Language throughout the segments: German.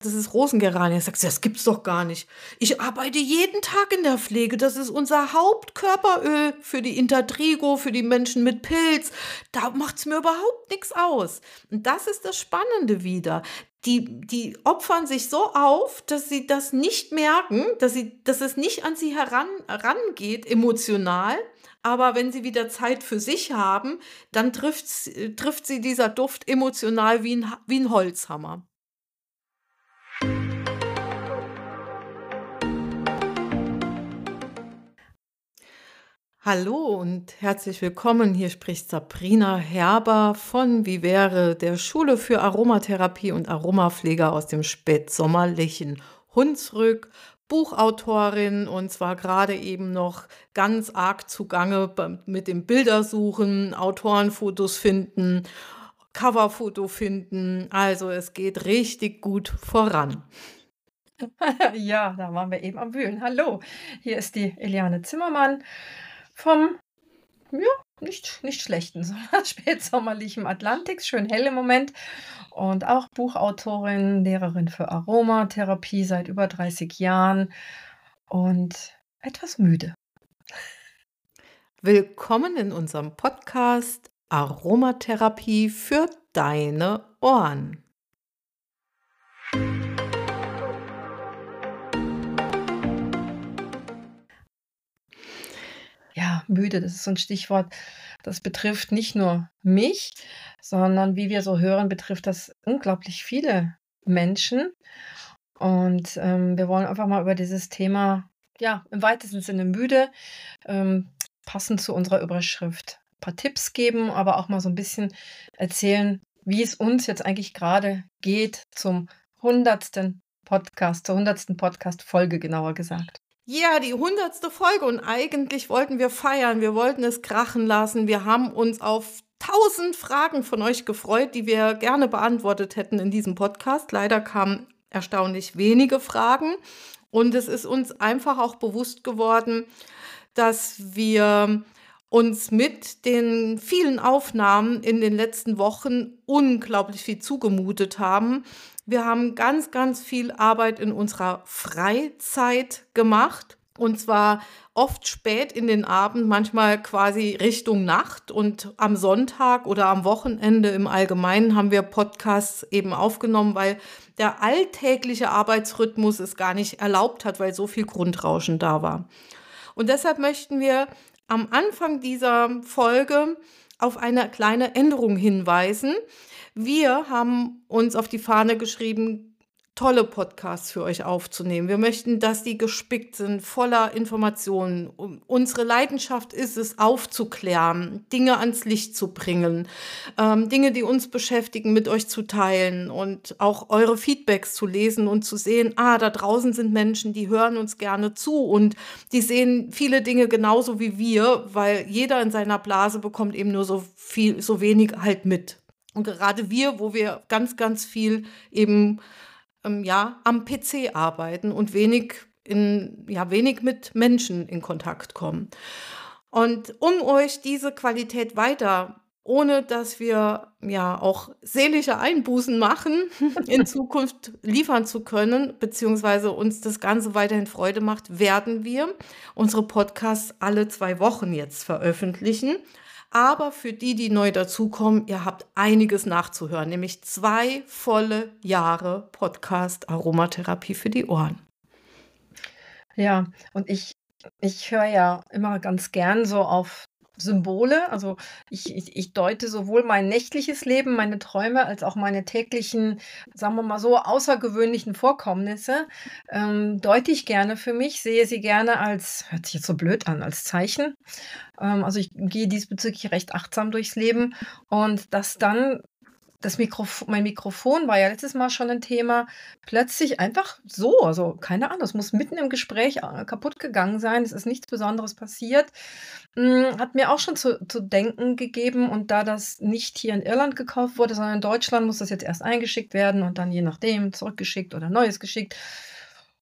das ist Rosengeranie. Sagt sie, das gibt's doch gar nicht. Ich arbeite jeden Tag in der Pflege. Das ist unser Hauptkörperöl für die Intertrigo, für die Menschen mit Pilz. Da macht's mir überhaupt nichts aus. Und das ist das Spannende wieder. Die, die opfern sich so auf, dass sie das nicht merken, dass, sie, dass es nicht an sie heran, herangeht, emotional. Aber wenn sie wieder Zeit für sich haben, dann trifft, trifft sie dieser Duft emotional wie ein, wie ein Holzhammer. Hallo und herzlich willkommen. Hier spricht Sabrina Herber von Vivere, der Schule für Aromatherapie und Aromapfleger aus dem spätsommerlichen Hunsrück, Buchautorin und zwar gerade eben noch ganz arg zugange mit dem Bildersuchen, Autorenfotos finden, Coverfoto finden. Also es geht richtig gut voran. Ja, da waren wir eben am Wühlen. Hallo, hier ist die Eliane Zimmermann vom, ja, nicht, nicht schlechten, sondern spätsommerlichem Atlantik, schön hell im Moment. Und auch Buchautorin, Lehrerin für Aromatherapie seit über 30 Jahren und etwas müde. Willkommen in unserem Podcast Aromatherapie für deine Ohren. Müde, das ist so ein Stichwort. Das betrifft nicht nur mich, sondern wie wir so hören, betrifft das unglaublich viele Menschen. Und ähm, wir wollen einfach mal über dieses Thema, ja, im weitesten Sinne müde, ähm, passend zu unserer Überschrift, ein paar Tipps geben, aber auch mal so ein bisschen erzählen, wie es uns jetzt eigentlich gerade geht zum hundertsten Podcast, zur hundertsten Podcast-Folge genauer gesagt. Ja, die hundertste Folge und eigentlich wollten wir feiern, wir wollten es krachen lassen. Wir haben uns auf tausend Fragen von euch gefreut, die wir gerne beantwortet hätten in diesem Podcast. Leider kamen erstaunlich wenige Fragen und es ist uns einfach auch bewusst geworden, dass wir uns mit den vielen Aufnahmen in den letzten Wochen unglaublich viel zugemutet haben wir haben ganz, ganz viel Arbeit in unserer Freizeit gemacht. Und zwar oft spät in den Abend, manchmal quasi Richtung Nacht. Und am Sonntag oder am Wochenende im Allgemeinen haben wir Podcasts eben aufgenommen, weil der alltägliche Arbeitsrhythmus es gar nicht erlaubt hat, weil so viel Grundrauschen da war. Und deshalb möchten wir am Anfang dieser Folge auf eine kleine Änderung hinweisen. Wir haben uns auf die Fahne geschrieben, tolle Podcasts für euch aufzunehmen. Wir möchten, dass die gespickt sind, voller Informationen. Unsere Leidenschaft ist es, aufzuklären, Dinge ans Licht zu bringen, ähm, Dinge, die uns beschäftigen, mit euch zu teilen und auch eure Feedbacks zu lesen und zu sehen, ah, da draußen sind Menschen, die hören uns gerne zu und die sehen viele Dinge genauso wie wir, weil jeder in seiner Blase bekommt eben nur so viel, so wenig halt mit. Und gerade wir, wo wir ganz, ganz viel eben ähm, ja, am PC arbeiten und wenig, in, ja, wenig mit Menschen in Kontakt kommen. Und um euch diese Qualität weiter, ohne dass wir ja auch seelische Einbußen machen, in Zukunft liefern zu können, beziehungsweise uns das Ganze weiterhin Freude macht, werden wir unsere Podcasts alle zwei Wochen jetzt veröffentlichen. Aber für die, die neu dazukommen, ihr habt einiges nachzuhören, nämlich zwei volle Jahre Podcast Aromatherapie für die Ohren. Ja, und ich, ich höre ja immer ganz gern so auf Symbole. Also ich, ich, ich deute sowohl mein nächtliches Leben, meine Träume, als auch meine täglichen, sagen wir mal so, außergewöhnlichen Vorkommnisse, ähm, deute ich gerne für mich, sehe sie gerne als, hört sich jetzt so blöd an, als Zeichen. Ähm, also ich gehe diesbezüglich recht achtsam durchs Leben und das dann das Mikrofon, mein Mikrofon war ja letztes Mal schon ein Thema, plötzlich einfach so, also keine Ahnung, es muss mitten im Gespräch äh, kaputt gegangen sein, es ist nichts Besonderes passiert, hm, hat mir auch schon zu, zu denken gegeben. Und da das nicht hier in Irland gekauft wurde, sondern in Deutschland, muss das jetzt erst eingeschickt werden und dann je nachdem zurückgeschickt oder Neues geschickt.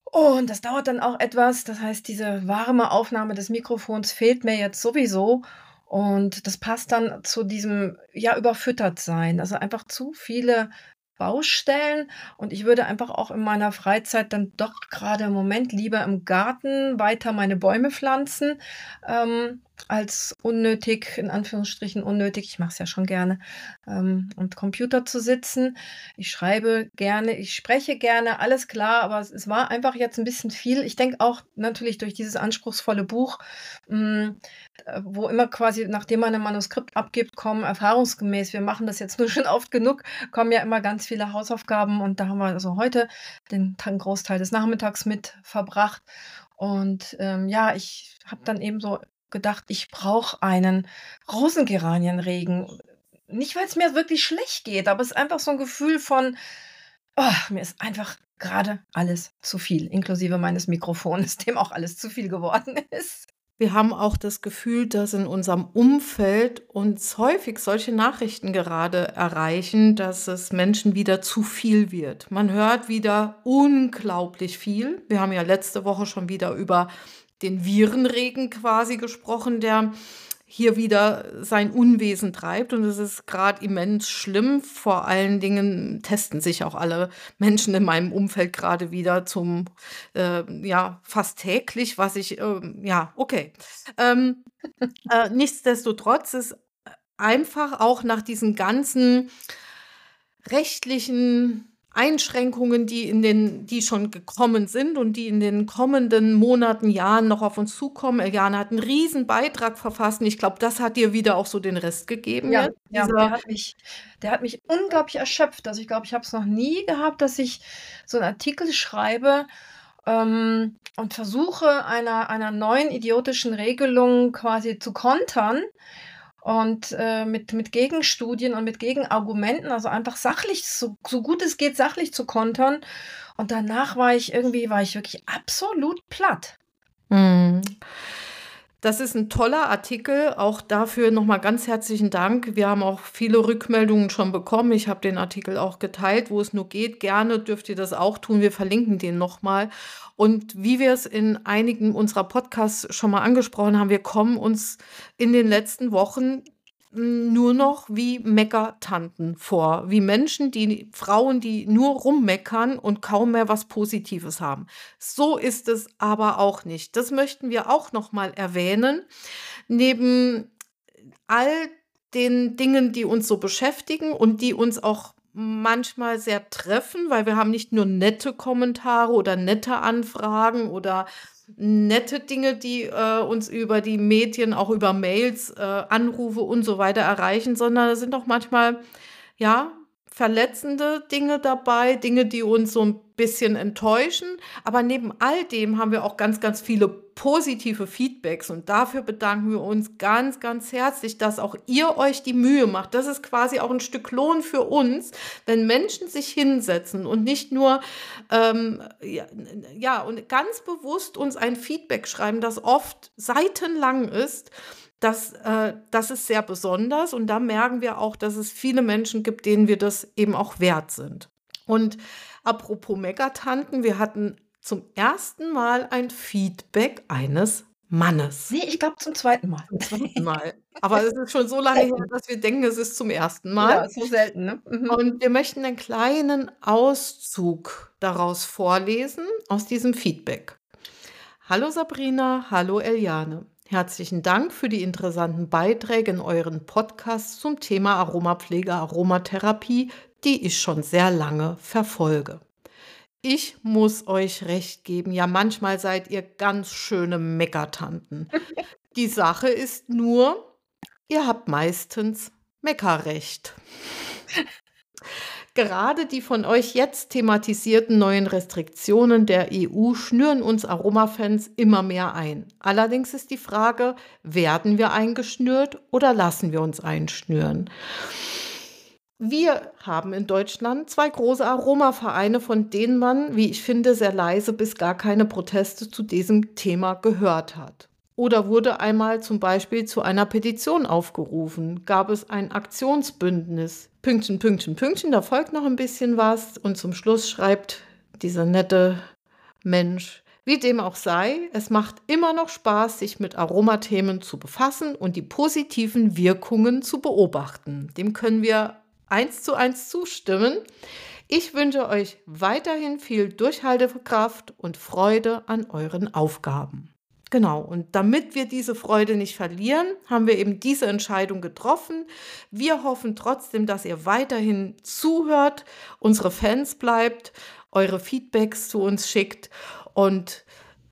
Und das dauert dann auch etwas, das heißt, diese warme Aufnahme des Mikrofons fehlt mir jetzt sowieso. Und das passt dann zu diesem, ja, überfüttert sein. Also einfach zu viele Baustellen und ich würde einfach auch in meiner Freizeit dann doch gerade im Moment lieber im Garten weiter meine Bäume pflanzen, ähm, als unnötig, in Anführungsstrichen unnötig, ich mache es ja schon gerne, ähm, am Computer zu sitzen. Ich schreibe gerne, ich spreche gerne, alles klar, aber es, es war einfach jetzt ein bisschen viel. Ich denke auch natürlich durch dieses anspruchsvolle Buch, mh, hm, äh, wo immer quasi, nachdem man ein Manuskript abgibt, kommen erfahrungsgemäß, wir machen das jetzt nur schon oft genug, kommen ja immer ganz viele Hausaufgaben und da haben wir also heute den, den Großteil des Nachmittags mit verbracht. Und ähm, ja, ich habe dann eben so gedacht, ich brauche einen Rosengeranienregen. Nicht, weil es mir wirklich schlecht geht, aber es ist einfach so ein Gefühl von, oh, mir ist einfach gerade alles zu viel, inklusive meines Mikrofons, dem auch alles zu viel geworden ist. Wir haben auch das Gefühl, dass in unserem Umfeld uns häufig solche Nachrichten gerade erreichen, dass es Menschen wieder zu viel wird. Man hört wieder unglaublich viel. Wir haben ja letzte Woche schon wieder über den Virenregen quasi gesprochen, der hier wieder sein Unwesen treibt. Und es ist gerade immens schlimm. Vor allen Dingen testen sich auch alle Menschen in meinem Umfeld gerade wieder zum, äh, ja, fast täglich, was ich, äh, ja, okay. Ähm, äh, nichtsdestotrotz ist einfach auch nach diesen ganzen rechtlichen Einschränkungen, die in den, die schon gekommen sind und die in den kommenden Monaten, Jahren noch auf uns zukommen. Eliane hat einen riesen Beitrag verfasst und ich glaube, das hat dir wieder auch so den Rest gegeben. Ja, ja der, hat mich, der hat mich unglaublich erschöpft. Also ich glaube, ich habe es noch nie gehabt, dass ich so einen Artikel schreibe ähm, und versuche, einer, einer neuen idiotischen Regelung quasi zu kontern und äh, mit, mit Gegenstudien und mit Gegenargumenten, also einfach sachlich, so, so gut es geht, sachlich zu kontern. Und danach war ich irgendwie, war ich wirklich absolut platt. Mhm. Das ist ein toller Artikel. Auch dafür nochmal ganz herzlichen Dank. Wir haben auch viele Rückmeldungen schon bekommen. Ich habe den Artikel auch geteilt, wo es nur geht. Gerne dürft ihr das auch tun. Wir verlinken den nochmal. Und wie wir es in einigen unserer Podcasts schon mal angesprochen haben, wir kommen uns in den letzten Wochen nur noch wie Meckertanten vor, wie Menschen, die Frauen, die nur rummeckern und kaum mehr was Positives haben. So ist es aber auch nicht. Das möchten wir auch noch mal erwähnen. Neben all den Dingen, die uns so beschäftigen und die uns auch manchmal sehr treffen, weil wir haben nicht nur nette Kommentare oder nette Anfragen oder nette Dinge, die äh, uns über die Medien, auch über Mails, äh, Anrufe und so weiter erreichen, sondern es sind auch manchmal, ja, verletzende Dinge dabei, Dinge, die uns so ein bisschen enttäuschen. Aber neben all dem haben wir auch ganz, ganz viele positive Feedbacks und dafür bedanken wir uns ganz, ganz herzlich, dass auch ihr euch die Mühe macht. Das ist quasi auch ein Stück Lohn für uns, wenn Menschen sich hinsetzen und nicht nur, ähm, ja, ja, und ganz bewusst uns ein Feedback schreiben, das oft seitenlang ist das, äh, das ist sehr besonders und da merken wir auch, dass es viele Menschen gibt, denen wir das eben auch wert sind. Und apropos Megatanten, wir hatten zum ersten Mal ein Feedback eines Mannes. Nee, ich glaube zum zweiten Mal. Zum zweiten Mal. Aber es ist schon so lange her, dass wir denken, es ist zum ersten Mal. Ja, so selten, ne? Mhm. Und wir möchten einen kleinen Auszug daraus vorlesen, aus diesem Feedback. Hallo Sabrina, hallo Eliane. Herzlichen Dank für die interessanten Beiträge in euren Podcasts zum Thema Aromapflege, Aromatherapie, die ich schon sehr lange verfolge. Ich muss euch recht geben, ja manchmal seid ihr ganz schöne Meckertanten. Die Sache ist nur, ihr habt meistens Meckerrecht. Gerade die von euch jetzt thematisierten neuen Restriktionen der EU schnüren uns Aromafans immer mehr ein. Allerdings ist die Frage, werden wir eingeschnürt oder lassen wir uns einschnüren? Wir haben in Deutschland zwei große Aromavereine, von denen man, wie ich finde, sehr leise bis gar keine Proteste zu diesem Thema gehört hat. Oder wurde einmal zum Beispiel zu einer Petition aufgerufen? Gab es ein Aktionsbündnis? Pünktchen, Pünktchen, Pünktchen, da folgt noch ein bisschen was. Und zum Schluss schreibt dieser nette Mensch, wie dem auch sei, es macht immer noch Spaß, sich mit Aromathemen zu befassen und die positiven Wirkungen zu beobachten. Dem können wir eins zu eins zustimmen. Ich wünsche euch weiterhin viel Durchhaltekraft und Freude an euren Aufgaben. Genau, und damit wir diese Freude nicht verlieren, haben wir eben diese Entscheidung getroffen. Wir hoffen trotzdem, dass ihr weiterhin zuhört, unsere Fans bleibt, eure Feedbacks zu uns schickt und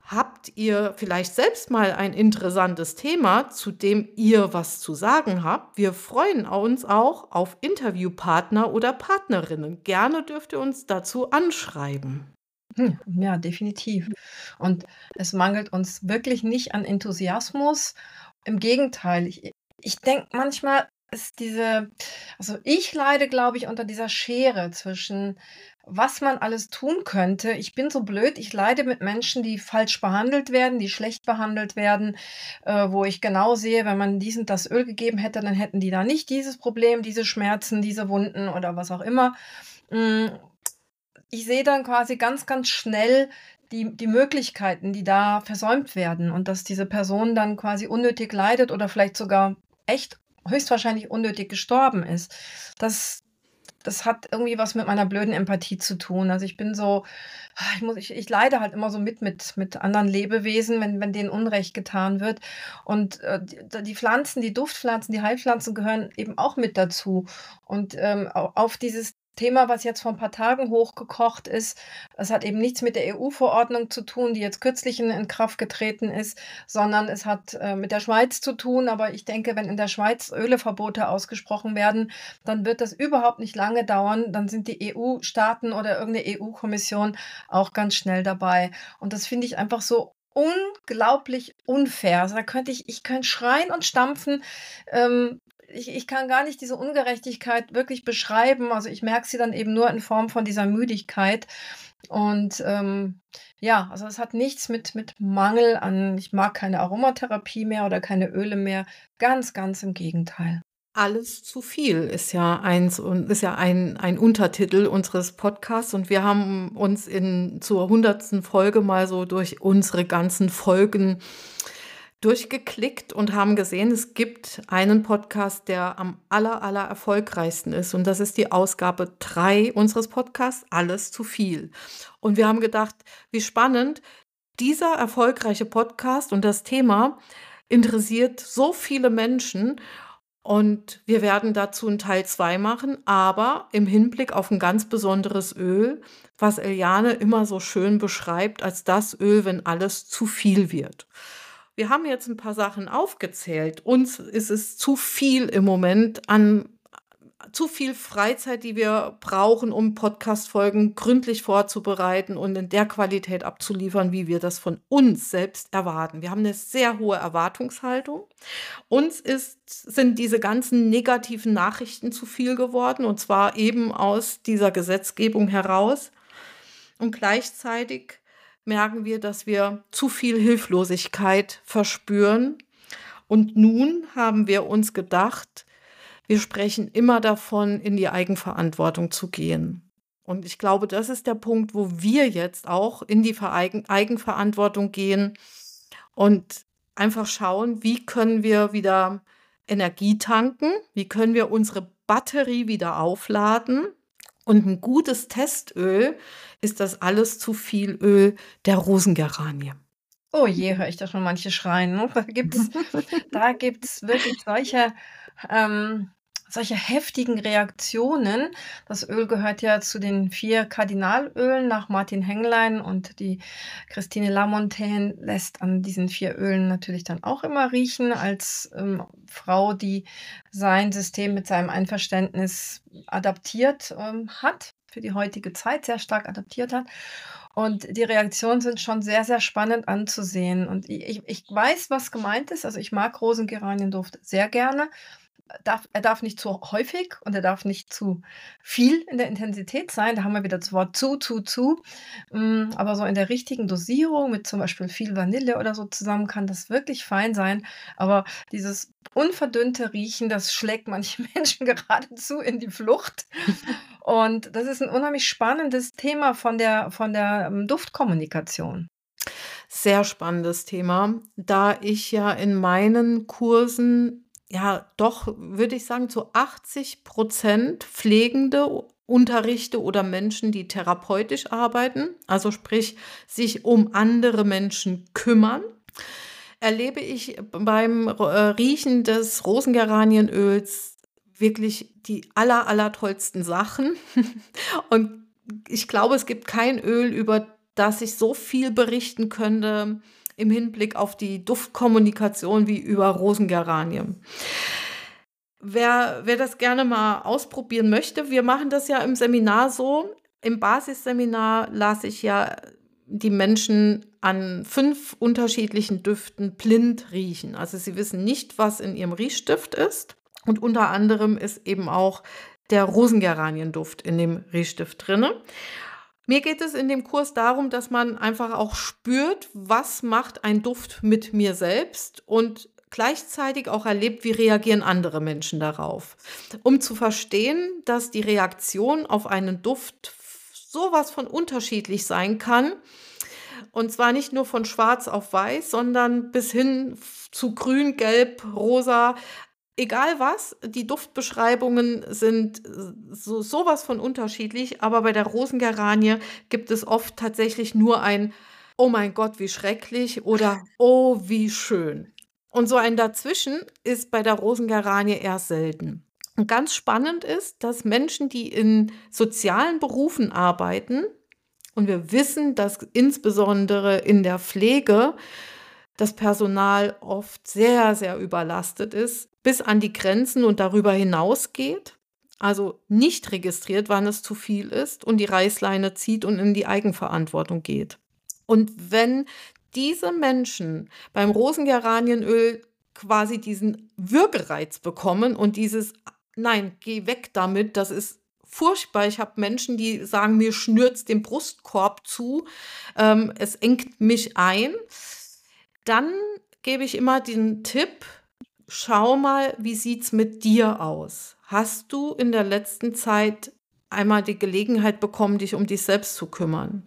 Habt ihr vielleicht selbst mal ein interessantes Thema, zu dem ihr was zu sagen habt? Wir freuen uns auch auf Interviewpartner oder Partnerinnen. Gerne dürft ihr uns dazu anschreiben. Hm, ja, definitiv. Und es mangelt uns wirklich nicht an Enthusiasmus. Im Gegenteil, ich, ich denke manchmal ist diese, also ich leide, glaube ich, unter dieser Schere zwischen, was man alles tun könnte. Ich bin so blöd, ich leide mit Menschen, die falsch behandelt werden, die schlecht behandelt werden, äh, wo ich genau sehe, wenn man dies und das Öl gegeben hätte, dann hätten die da nicht dieses Problem, diese Schmerzen, diese Wunden oder was auch immer. Mm, ich sehe dann quasi ganz, ganz schnell die, die Möglichkeiten, die da versäumt werden und dass diese Person dann quasi unnötig leidet oder vielleicht sogar echt höchstwahrscheinlich unnötig gestorben ist. Das, das hat irgendwie was mit meiner blöden Empathie zu tun. Also ich bin so, ah, ich, muss, ich, ich leide halt immer so mit, mit, mit anderen Lebewesen, wenn, wenn denen Unrecht getan wird. Und äh, die, die, Pflanzen, die Duftpflanzen, die Heilpflanzen gehören eben auch mit dazu. Und ähm, auf dieses Thema, was jetzt vor ein paar Tagen hochgekocht ist. Es hat eben nichts mit der EU-Verordnung zu tun, die jetzt kürzlich in, Kraft getreten ist, sondern es hat äh, mit der Schweiz zu tun. Aber ich denke, wenn in der Schweiz Öleverbote ausgesprochen werden, dann wird das überhaupt nicht lange dauern. Dann sind die EU-Staaten oder irgendeine EU-Kommission auch ganz schnell dabei. Und das finde ich einfach so unglaublich unfair. Also da könnte ich, ich könnte schreien und stampfen. Ähm, ich, ich kann gar nicht diese Ungerechtigkeit wirklich beschreiben. Also ich merke sie dann eben nur in Form von dieser Müdigkeit. Und ähm, ja, also es hat nichts mit, mit Mangel an, ich mag keine Aromatherapie mehr oder keine Öle mehr. Ganz, ganz im Gegenteil. Alles zu viel ist ja eins und ist ja ein, ein Untertitel unseres Podcasts und wir haben uns in zur hundertsten Folge mal so durch unsere ganzen Folgen durchgeklickt und haben gesehen, es gibt einen Podcast, der am aller, aller erfolgreichsten ist. Und das ist die Ausgabe 3 unseres Podcasts, Alles zu viel. Und wir haben gedacht, wie spannend, dieser erfolgreiche Podcast und das Thema interessiert so viele Menschen. Und wir werden dazu einen Teil 2 machen, aber im Hinblick auf ein ganz besonderes Öl, was Eliane immer so schön beschreibt als das Öl, wenn alles zu viel wird. Wir haben jetzt ein paar Sachen aufgezählt. Uns ist es zu viel im Moment an zu viel Freizeit, die wir brauchen, um Podcast-Folgen gründlich vorzubereiten und in der Qualität abzuliefern, wie wir das von uns selbst erwarten. Wir haben eine sehr hohe Erwartungshaltung. Uns ist, sind diese ganzen negativen Nachrichten zu viel geworden und zwar eben aus dieser Gesetzgebung heraus. Und gleichzeitig merken wir, dass wir zu viel Hilflosigkeit verspüren. Und nun haben wir uns gedacht, wir sprechen immer davon, in die Eigenverantwortung zu gehen. Und ich glaube, das ist der Punkt, wo wir jetzt auch in die Eigenverantwortung gehen und einfach schauen, wie können wir wieder Energie tanken, wie können wir unsere Batterie wieder aufladen und ein gutes Testöl ist das alles zu viel Öl der Rosengeranie. Oh je, höre ich da schon manche schreien. Ne? Da gibt es da gibt's wirklich solche ähm, solche heftigen Reaktionen. Das Öl gehört ja zu den vier Kardinalölen nach Martin Henglein und die Christine Lamontaine lässt an diesen vier Ölen natürlich dann auch immer riechen als ähm, Frau, die sein System mit seinem Einverständnis adaptiert ähm, hat, für die heutige Zeit sehr stark adaptiert hat. Und die Reaktionen sind schon sehr, sehr spannend anzusehen. Und ich, ich weiß, was gemeint ist. Also ich mag Rosengeranienduft sehr gerne darf, er darf nicht zu häufig und er darf nicht zu viel in der Intensität sein. Da haben wir wieder das Wort zu, zu, zu. Mm, aber so in der richtigen Dosierung mit zum Beispiel viel Vanille oder so zusammen kann das wirklich fein sein. Aber dieses unverdünnte Riechen, das schlägt manche Menschen geradezu in die Flucht. Und das ist ein unheimlich spannendes Thema von der, von der ähm, Duftkommunikation. Sehr spannendes Thema, da ich ja in meinen Kursen ja doch, würde ich sagen, zu 80 Prozent Pflegende unterrichte oder Menschen, die therapeutisch arbeiten, also sprich sich um andere Menschen kümmern, erlebe ich beim äh, Riechen des Rosengeranienöls wirklich die aller, aller tollsten Sachen. Und ich glaube, es gibt kein Öl, über das ich so viel berichten könnte im Hinblick auf die Duftkommunikation wie über Rosengeranien. Wer, wer das gerne mal ausprobieren möchte, wir machen das ja im Seminar so. Im Basisseminar lasse ich ja die Menschen an fünf unterschiedlichen Düften blind riechen. Also sie wissen nicht, was in ihrem Riechstift ist. Und unter anderem ist eben auch der Rosengeranienduft in dem Riechstift drin. Mir geht es in dem Kurs darum, dass man einfach auch spürt, was macht ein Duft mit mir selbst und gleichzeitig auch erlebt, wie reagieren andere Menschen darauf. Um zu verstehen, dass die Reaktion auf einen Duft sowas von unterschiedlich sein kann. Und zwar nicht nur von schwarz auf weiß, sondern bis hin zu grün, gelb, rosa. Egal was, die Duftbeschreibungen sind so sowas von unterschiedlich, aber bei der Rosengeranie gibt es oft tatsächlich nur ein Oh mein Gott, wie schrecklich oder Oh, wie schön. Und so ein Dazwischen ist bei der Rosengeranie eher selten. Und ganz spannend ist, dass Menschen, die in sozialen Berufen arbeiten, und wir wissen, dass insbesondere in der Pflege das Personal oft sehr, sehr überlastet ist, bis an die Grenzen und darüber hinaus geht. Also nicht registriert, wann es zu viel ist und die Reißleine zieht und in die Eigenverantwortung geht. Und wenn diese Menschen beim Rosengeranienöl quasi diesen Würgereiz bekommen und dieses, nein, geh weg damit, das ist furchtbar. Ich habe Menschen, die sagen, mir schnürt den Brustkorb zu, ähm, es engt mich ein. Dann gebe ich immer den Tipp, schau mal, wie sieht es mit dir aus? Hast du in der letzten Zeit einmal die Gelegenheit bekommen, dich um dich selbst zu kümmern?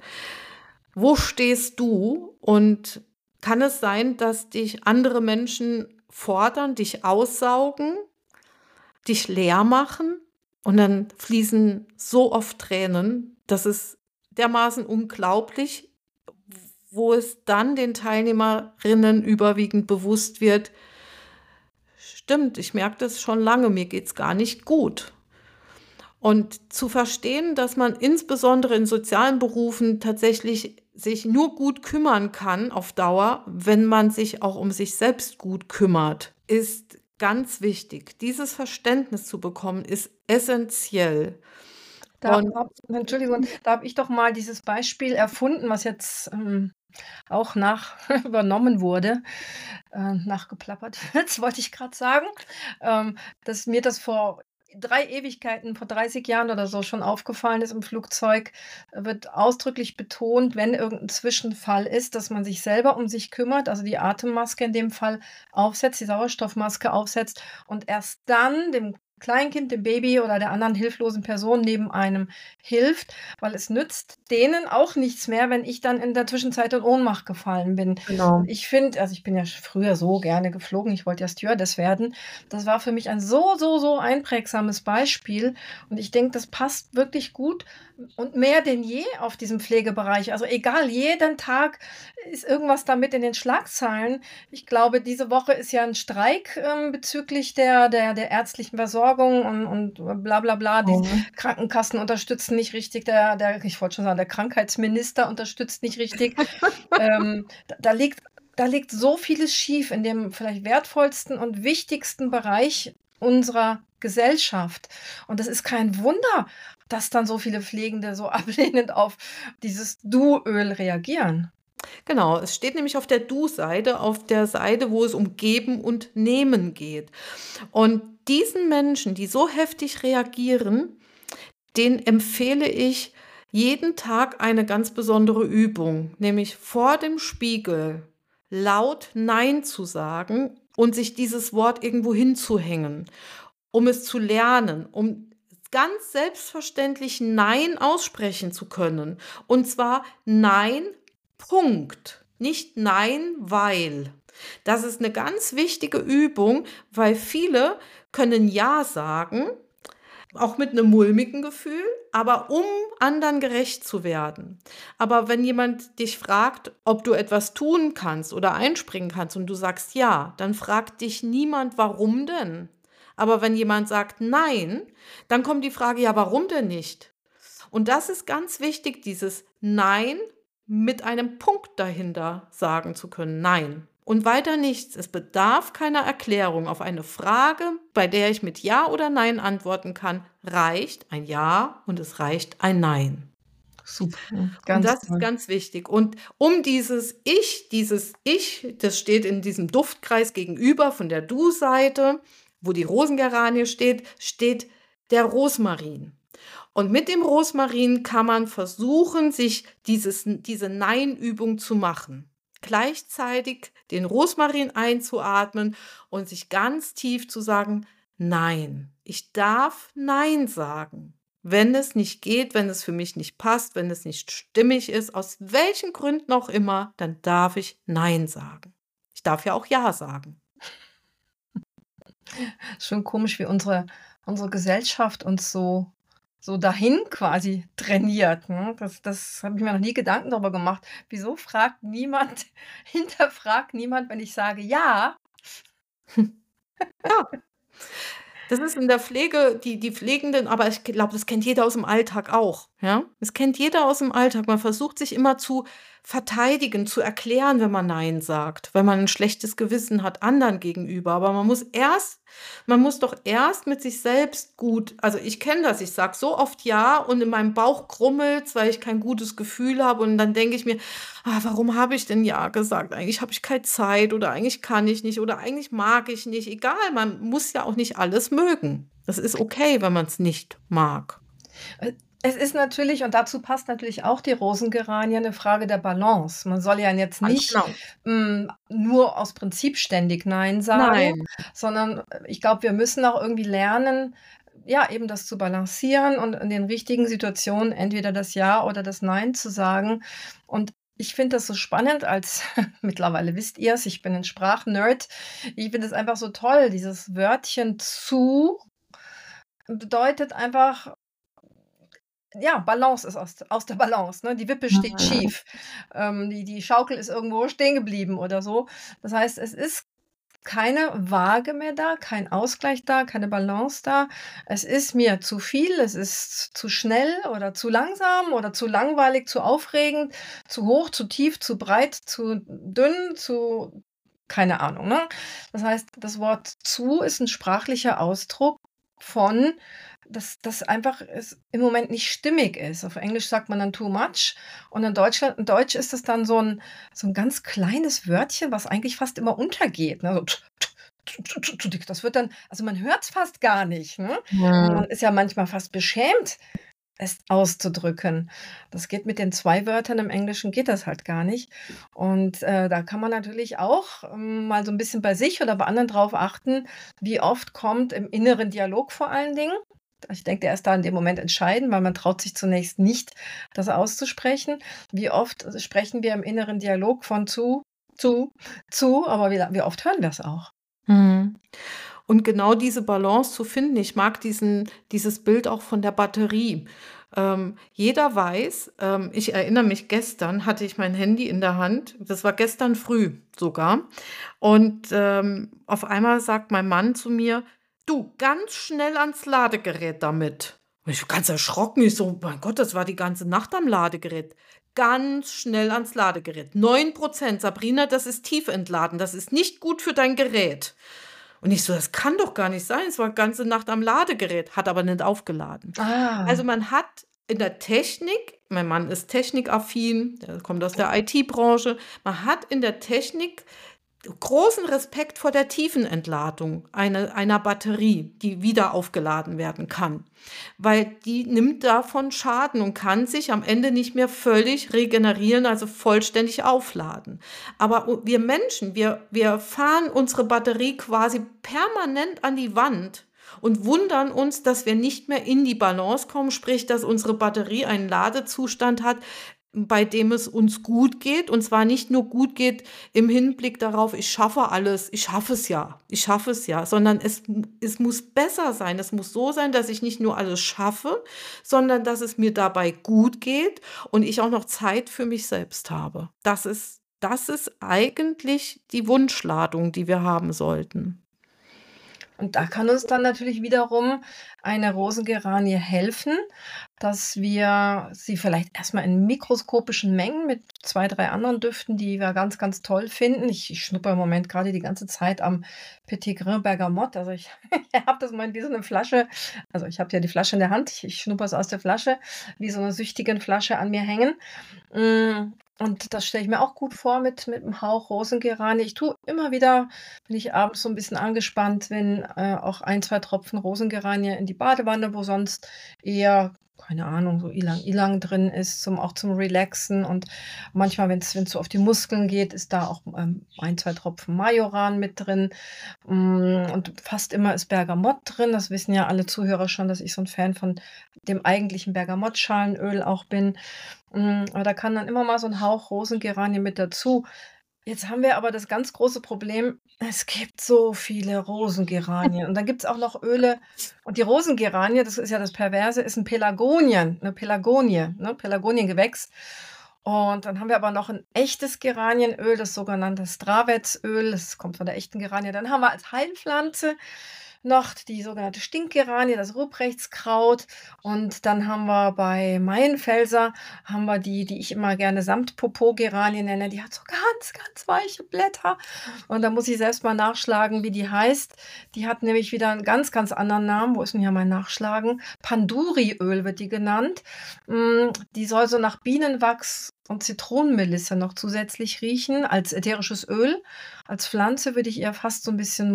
wo stehst du und kann es sein, dass dich andere Menschen fordern, dich aussaugen, dich leer machen und dann fließen so oft Tränen, das ist dermaßen unglaublich, wo es dann den Teilnehmerinnen überwiegend bewusst wird, stimmt, ich merke das schon lange, mir geht es gar nicht gut. Und zu verstehen, dass man insbesondere in sozialen Berufen tatsächlich sich nur gut kümmern kann auf Dauer, wenn man sich auch um sich selbst gut kümmert, ist ganz wichtig. Dieses Verständnis zu bekommen, ist essentiell. Da, Und, Entschuldigung, da habe ich doch mal dieses Beispiel erfunden, was jetzt ähm, auch nach übernommen wurde, äh, nachgeplappert, jetzt wollte ich gerade sagen, ähm, dass mir das vor drei Ewigkeiten, vor 30 Jahren oder so schon aufgefallen ist im Flugzeug, wird ausdrücklich betont, wenn irgendein Zwischenfall ist, dass man sich selber um sich kümmert, also die Atemmaske in dem Fall aufsetzt, die Sauerstoffmaske aufsetzt und erst dann dem Kleinkind, dem Baby oder der anderen hilflosen Person neben einem hilft, weil es nützt denen auch nichts mehr, wenn ich dann in der Zwischenzeit in Ohnmacht gefallen bin. Genau. Ich finde, also ich bin ja früher so gerne geflogen, ich wollte ja Stewardess werden. Das war für mich ein so, so, so einprägsames Beispiel und ich denke, das passt wirklich gut und mehr denn je auf diesem Pflegebereich. Also egal, jeden Tag ist irgendwas damit in den Schlagzeilen. Ich glaube, diese Woche ist ja ein Streik ähm, bezüglich der, der, der ärztlichen Versorgung und, und bla bla bla. Die mhm. Krankenkassen unterstützen nicht richtig, der, der, ich wollte schon sagen, der Krankheitsminister unterstützt nicht richtig. ähm, da, da liegt da liegt so vieles schief in dem vielleicht wertvollsten und wichtigsten Bereich unserer Gesellschaft. Und das ist kein Wunder, dass dann so viele Pflegende so ablehnend auf dieses Du-Öl reagieren. Genau, es steht nämlich auf der Du-Seite, auf der Seite, wo es um Geben und Nehmen geht. Und diesen Menschen, die so heftig reagieren, den empfehle ich jeden Tag eine ganz besondere Übung, nämlich vor dem Spiegel laut Nein zu sagen und sich dieses Wort irgendwo hinzuhängen um es zu lernen, um ganz selbstverständlich Nein aussprechen zu können. Und zwar Nein, Punkt. Nicht Nein, weil. Das ist eine ganz wichtige Übung, weil viele können Ja sagen auch mit einem mulmigen Gefühl, aber um anderen gerecht zu werden. Aber wenn jemand dich fragt, ob du etwas tun kannst oder einspringen kannst und du sagst ja, dann fragt dich niemand, warum denn? Aber wenn jemand sagt nein, dann kommt die Frage, ja, warum denn nicht? Und das ist ganz wichtig, dieses Nein mit einem Punkt dahinter sagen zu können. Nein. Und weiter nichts. Es bedarf keiner Erklärung. Auf eine Frage, bei der ich mit Ja oder Nein antworten kann, reicht ein Ja und es reicht ein Nein. Super. Ganz und das toll. ist ganz wichtig. Und um dieses Ich, dieses Ich, das steht in diesem Duftkreis gegenüber von der Du-Seite, wo die Rosengeranie steht, steht der Rosmarin. Und mit dem Rosmarin kann man versuchen, sich dieses, diese Nein-Übung zu machen. Gleichzeitig den Rosmarin einzuatmen und sich ganz tief zu sagen, nein, ich darf Nein sagen. Wenn es nicht geht, wenn es für mich nicht passt, wenn es nicht stimmig ist, aus welchen Gründen auch immer, dann darf ich Nein sagen. Ich darf ja auch Ja sagen. Schon komisch, wie unsere, unsere Gesellschaft uns so, so dahin quasi trainiert. Ne? Das, das habe ich mir noch nie Gedanken darüber gemacht. Wieso fragt niemand, hinterfragt niemand, wenn ich sage ja? Ja. Das ist in der Pflege, die, die Pflegenden, aber ich glaube, das kennt jeder aus dem Alltag auch. Ja? Das kennt jeder aus dem Alltag. Man versucht sich immer zu verteidigen, zu erklären, wenn man Nein sagt, wenn man ein schlechtes Gewissen hat anderen gegenüber. Aber man muss erst, man muss doch erst mit sich selbst gut, also ich kenne das, ich sage so oft Ja und in meinem Bauch krummelt weil ich kein gutes Gefühl habe und dann denke ich mir, ah, warum habe ich denn Ja gesagt? Eigentlich habe ich keine Zeit oder eigentlich kann ich nicht oder eigentlich mag ich nicht. Egal, man muss ja auch nicht alles mögen. Das ist okay, wenn man es nicht mag. Es ist natürlich und dazu passt natürlich auch die Rosengeranie eine Frage der Balance. Man soll ja jetzt nicht, genau. hm, nur aus Prinzip ständig „Nein“ sagen, Nein. sondern äh, ich glaube, wir müssen auch irgendwie lernen, ja, eben das zu balancieren und in den richtigen Situationen entweder das Ja oder das Nein zu sagen. Und ich finde das so spannend als mittlerweile wisst ihr es, ich bin ein Sprachnerd. Ich finde es einfach so toll, dieses Wörtchen „zu“ bedeutet einfach ja, Balance ist aus, aus der Balance. Ne? Die Wippe steht schief. Ähm, die, die Schaukel ist irgendwo stehen geblieben oder so. Das heißt, es ist keine Waage mehr da, kein Ausgleich da, keine Balance da. Es ist mir zu viel, es ist zu schnell oder zu langsam oder zu langweilig, zu aufregend, zu hoch, zu tief, zu breit, zu dünn, zu keine Ahnung. Ne? Das heißt, das Wort zu ist ein sprachlicher Ausdruck von dass das einfach ist, im Moment nicht stimmig ist. Auf Englisch sagt man dann too much und in, Deutschland, in Deutsch ist es dann so ein, so ein ganz kleines Wörtchen, was eigentlich fast immer untergeht. Ne? So, das wird dann, also man hört es fast gar nicht. Ne? Ja. Man ist ja manchmal fast beschämt, es auszudrücken. Das geht mit den zwei Wörtern im Englischen, geht das halt gar nicht. Und äh, da kann man natürlich auch ähm, mal so ein bisschen bei sich oder bei anderen drauf achten, wie oft kommt im inneren Dialog vor allen Dingen ich denke, der ist da in dem Moment entscheidend, weil man traut sich zunächst nicht, das auszusprechen. Wie oft sprechen wir im inneren Dialog von zu, zu, zu, aber wie, wie oft hören wir es auch? Mhm. Und genau diese Balance zu finden, ich mag diesen, dieses Bild auch von der Batterie. Ähm, jeder weiß, ähm, ich erinnere mich, gestern hatte ich mein Handy in der Hand, das war gestern früh sogar, und ähm, auf einmal sagt mein Mann zu mir, Du, ganz schnell ans Ladegerät damit. Ich war ganz erschrocken. Ich so, mein Gott, das war die ganze Nacht am Ladegerät. Ganz schnell ans Ladegerät. 9%, Sabrina, das ist tief entladen. Das ist nicht gut für dein Gerät. Und ich so, das kann doch gar nicht sein. Es war die ganze Nacht am Ladegerät, hat aber nicht aufgeladen. Ah. Also man hat in der Technik, mein Mann ist technikaffin, der kommt aus der IT-Branche, man hat in der Technik großen Respekt vor der Tiefenentladung eine, einer Batterie, die wieder aufgeladen werden kann, weil die nimmt davon Schaden und kann sich am Ende nicht mehr völlig regenerieren, also vollständig aufladen. Aber wir Menschen, wir, wir fahren unsere Batterie quasi permanent an die Wand und wundern uns, dass wir nicht mehr in die Balance kommen, sprich, dass unsere Batterie einen Ladezustand hat, bei dem es uns gut geht. Und zwar nicht nur gut geht im Hinblick darauf, ich schaffe alles, ich schaffe es ja, ich schaffe es ja, sondern es, es muss besser sein. Es muss so sein, dass ich nicht nur alles schaffe, sondern dass es mir dabei gut geht und ich auch noch Zeit für mich selbst habe. Das ist, das ist eigentlich die Wunschladung, die wir haben sollten. Und da kann uns dann natürlich wiederum eine Rosengeranie helfen, dass wir sie vielleicht erstmal in mikroskopischen Mengen mit zwei, drei anderen Düften, die wir ganz, ganz toll finden. Ich, ich schnupper im Moment gerade die ganze Zeit am Petit Grain Bergamotte. Also ich, ich habe das mal wie so eine Flasche. Also ich habe ja die Flasche in der Hand. Ich, ich schnupper es aus der Flasche, wie so eine süchtigen Flasche an mir hängen. Und das stelle ich mir auch gut vor mit, mit einem Hauch Rosengeranie. Ich tue immer wieder, bin ich abends so ein bisschen angespannt, wenn äh, auch ein, zwei Tropfen Rosengeranie in die Badewanne, wo sonst eher keine Ahnung, so Ilang Ilang drin ist, zum, auch zum Relaxen. Und manchmal, wenn es so auf die Muskeln geht, ist da auch ähm, ein, zwei Tropfen Majoran mit drin. Mm, und fast immer ist Bergamott drin. Das wissen ja alle Zuhörer schon, dass ich so ein Fan von dem eigentlichen Bergamottschalenöl auch bin. Mm, aber da kann dann immer mal so ein Hauch Rosengeranie mit dazu. Jetzt haben wir aber das ganz große Problem, es gibt so viele Rosengeranien und dann gibt es auch noch Öle und die Rosengeranie, das ist ja das Perverse, ist ein Pelagonien, eine Pelagonie, ne, Pelagoniengewächs. Und dann haben wir aber noch ein echtes Geranienöl, das sogenannte Stravetsöl, das kommt von der echten Geranie. Dann haben wir als Heilpflanze noch die sogenannte Stinkgeranie, das Ruprechtskraut. Und dann haben wir bei Maienfelser, haben wir die, die ich immer gerne Samtpopo-Geranie nenne. Die hat so ganz, ganz weiche Blätter. Und da muss ich selbst mal nachschlagen, wie die heißt. Die hat nämlich wieder einen ganz, ganz anderen Namen. Wo ist denn hier mein Nachschlagen? Panduriöl wird die genannt. Mm, die soll so nach Bienenwachs und Zitronenmelisse noch zusätzlich riechen als ätherisches Öl. Als Pflanze würde ich eher fast so ein bisschen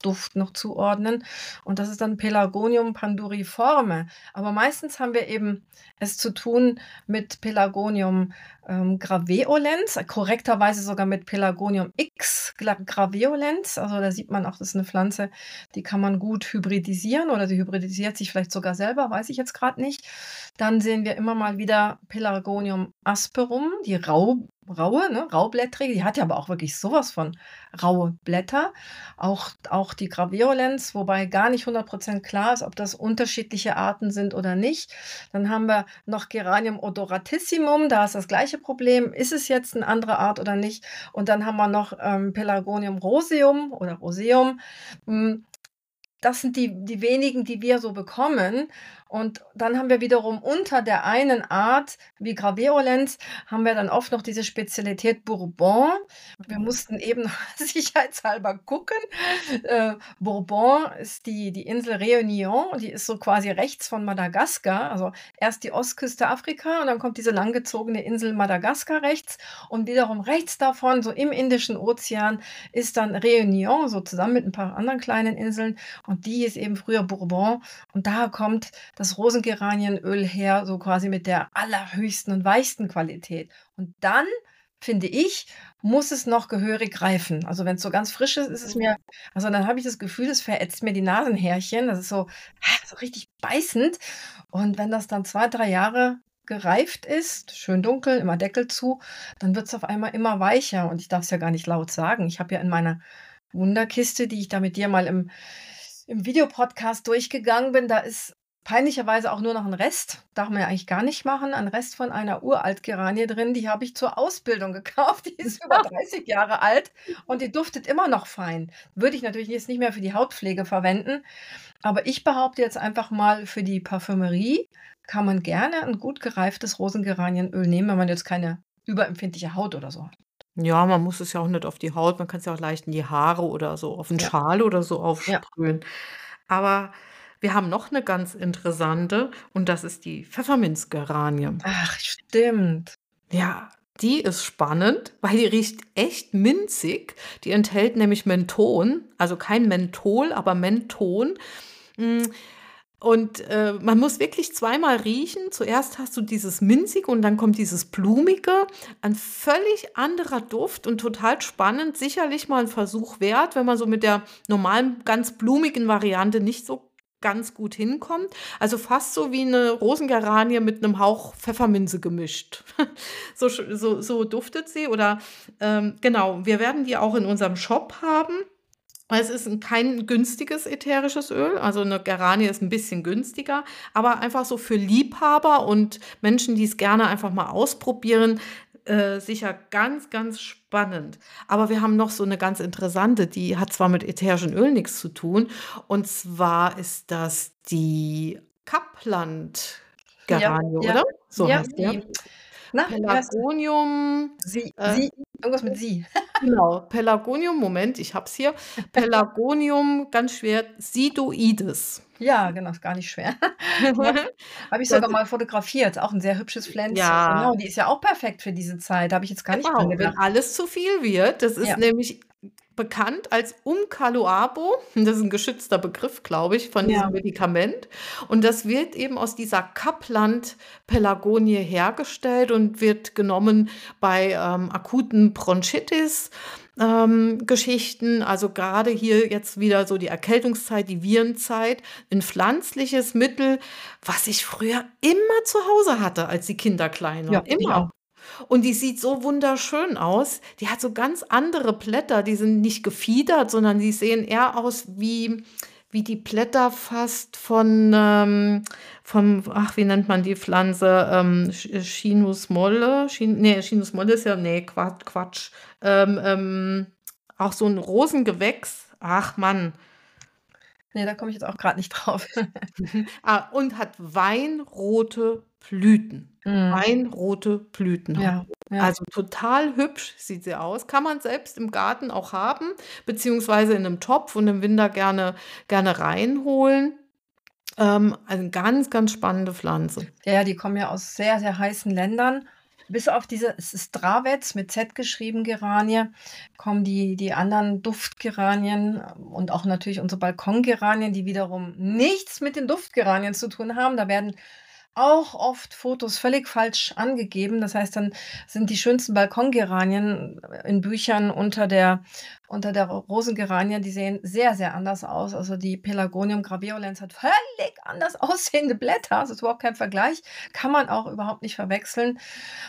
Muskatduft noch zuordnen. Und das ist dann Pelargonium panduriforme. Aber meistens haben wir eben es zu tun mit Pelargonium ähm, graveolens, korrekterweise sogar mit Pelargonium X graveolens. Also da sieht man auch, das ist eine Pflanze, die kann man gut hybridisieren oder sie hybridisiert sich vielleicht sogar selber, weiß ich jetzt gerade nicht. Dann sehen wir immer mal wieder Pelargonium asperum, die rau raue, ne, raublättrige, die hat ja aber auch wirklich sowas von raue Blätter. Auch, auch die Graviolenz, wobei gar nicht 100% klar ist, ob das unterschiedliche Arten sind oder nicht. Dann haben wir noch Geranium odoratissimum, da ist das gleiche Problem. Ist es jetzt eine andere Art oder nicht? Und dann haben wir noch ähm, Pelargonium roseum oder roseum. Hm, das sind die, die wenigen, die wir so bekommen. Und dann haben wir wiederum unter der einen Art, wie Graveolenz, haben wir dann oft noch diese Spezialität Bourbon. Wir mussten eben sicherheitshalber gucken. Äh, Bourbon ist die, die Insel Réunion, die ist so quasi rechts von Madagaskar. Also erst die Ostküste Afrika und dann kommt diese langgezogene Insel Madagaskar rechts. Und wiederum rechts davon, so im Indischen Ozean, ist dann Réunion, so zusammen mit ein paar anderen kleinen Inseln. Und die ist eben früher Bourbon. Und da kommt das Rosengeranienöl her, so quasi mit der allerhöchsten und weichsten Qualität. Und dann, finde ich, muss es noch gehörig reifen. Also wenn es so ganz frisch ist, ist es mir, also dann habe ich das Gefühl, es verätzt mir die Nasenhärchen. Das ist so, ah, so richtig beißend. Und wenn das dann zwei, drei Jahre gereift ist, schön dunkel, immer Deckel zu, dann wird es auf einmal immer weicher. Und ich darf es ja gar nicht laut sagen. Ich habe ja in meiner Wunderkiste, die ich da mit dir mal im, im Videopodcast durchgegangen bin, da ist peinlicherweise auch nur noch ein Rest, darf man ja eigentlich gar nicht machen, ein Rest von einer Uralt-Geranie drin, die habe ich zur Ausbildung gekauft. Die ist über 30 Jahre alt und die duftet immer noch fein. Würde ich natürlich jetzt nicht mehr für die Hautpflege verwenden, aber ich behaupte jetzt einfach mal, für die Parfümerie kann man gerne ein gut gereiftes Rosengeranienöl nehmen, wenn man jetzt keine überempfindliche Haut oder so hat. Ja, man muss es ja auch nicht auf die Haut, man kann es ja auch leicht in die Haare oder so auf 'n Ja. Schal oder so Ja. aufsprühen. Aber wir haben noch eine ganz interessante und das ist die Pfefferminzgeranie. Ach, stimmt. Ja, die ist spannend, weil die riecht echt minzig. Die enthält nämlich Menthon, also kein Menthol, aber Menthon. Hm, und, äh, man muss wirklich zweimal riechen. Zuerst hast du dieses Minzige und dann kommt dieses Blumige. Ein völlig anderer Duft und total spannend. Sicherlich mal ein Versuch wert, wenn man so mit der normalen, ganz blumigen Variante nicht so ganz gut hinkommt. Also fast so wie eine Rosengeranie mit einem Hauch Pfefferminze gemischt. so, so, so duftet sie. Oder ähm, genau, wir werden die auch in unserem Shop haben. Es ist kein günstiges ätherisches Öl, also eine Geranie ist ein bisschen günstiger, aber einfach so für Liebhaber und Menschen, die es gerne einfach mal ausprobieren, äh, sicher ganz, ganz spannend. Aber wir haben noch so eine ganz interessante, die hat zwar mit ätherischen Öl nichts zu tun, und zwar ist das die Kapland-Geranie, ja, oder? So ja, heißt die. Na, Pelargonium. Sie, äh, sie, irgendwas mit Sie. Genau, Pelargonium, Moment, ich hab's hier. Pelargonium, ganz schwer, Sidoides. Ja, genau, ist gar nicht schwer. Habe ich sogar mal fotografiert. Auch ein sehr hübsches Pflänzchen. Ja. Genau, die ist ja auch perfekt für diese Zeit. Habe ich jetzt gar nicht Genau, dran wenn gedacht. alles zu viel wird, das ist Ja. nämlich bekannt als Umkaluabo, das ist ein geschützter Begriff, glaube ich, von diesem Ja. Medikament. Und das wird eben aus dieser Kapland-Pelagonie hergestellt und wird genommen bei ähm, akuten Bronchitis. Ähm, Geschichten, also gerade hier jetzt wieder so die Erkältungszeit, die Virenzeit, ein pflanzliches Mittel, was ich früher immer zu Hause hatte, als die Kinder klein waren. Ja, immer. Und die sieht so wunderschön aus. Die hat so ganz andere Blätter. Die sind nicht gefiedert, sondern die sehen eher aus wie, wie die Blätter fast von, ähm, vom, ach, wie nennt man die Pflanze? Ähm, Sch- Chinus molle? Chin, nee, Chinus molle ist ja, nee, Quatsch. Quatsch. Ähm, ähm, auch so ein Rosengewächs. Ach Mann. Nee, da komme ich jetzt auch gerade nicht drauf. Ah, und hat weinrote Blüten. Mhm. Weinrote Blüten Ja, ja. Also total hübsch sieht sie aus. Kann man selbst im Garten auch haben, beziehungsweise in einem Topf und im Winter gerne, gerne reinholen. Ähm, also eine ganz, ganz spannende Pflanze. Ja, ja, die kommen ja aus sehr, sehr heißen Ländern. Bis auf diese, es ist Dravets mit Z geschrieben, Geranie, kommen die, die anderen Duftgeranien und auch natürlich unsere Balkongeranien, die wiederum nichts mit den Duftgeranien zu tun haben. Da werden auch oft Fotos völlig falsch angegeben. Das heißt, dann sind die schönsten Balkongeranien in Büchern unter der, unter der Rosengeranie, die sehen sehr, sehr anders aus. Also die Pelargonium graveolens hat völlig anders aussehende Blätter. Das ist überhaupt kein Vergleich. Kann man auch überhaupt nicht verwechseln.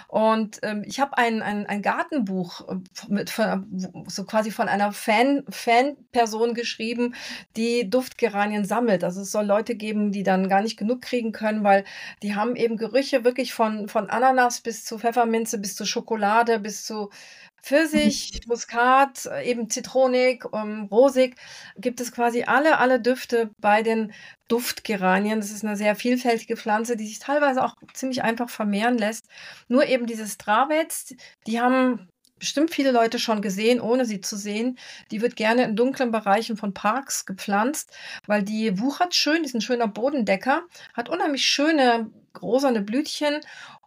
Und ähm, ich habe ein, ein, ein Gartenbuch äh, mit, von, so quasi von einer Fan, Fan-Person geschrieben, die Duftgeranien sammelt. Also es soll Leute geben, die dann gar nicht genug kriegen können, weil die haben eben Gerüche wirklich von, von Ananas bis zu Pfefferminze, bis zu Schokolade, bis zu Pfirsich, Muskat, äh, eben Zitronik, ähm, Rosig, gibt es quasi alle, alle Düfte bei den Duftgeranien. Das ist eine sehr vielfältige Pflanze, die sich teilweise auch ziemlich einfach vermehren lässt. Nur eben diese Stravets, die haben bestimmt viele Leute schon gesehen, ohne sie zu sehen. Die wird gerne in dunklen Bereichen von Parks gepflanzt, weil die wuchert schön, ist ein schöner Bodendecker, hat unheimlich schöne rosane Blütchen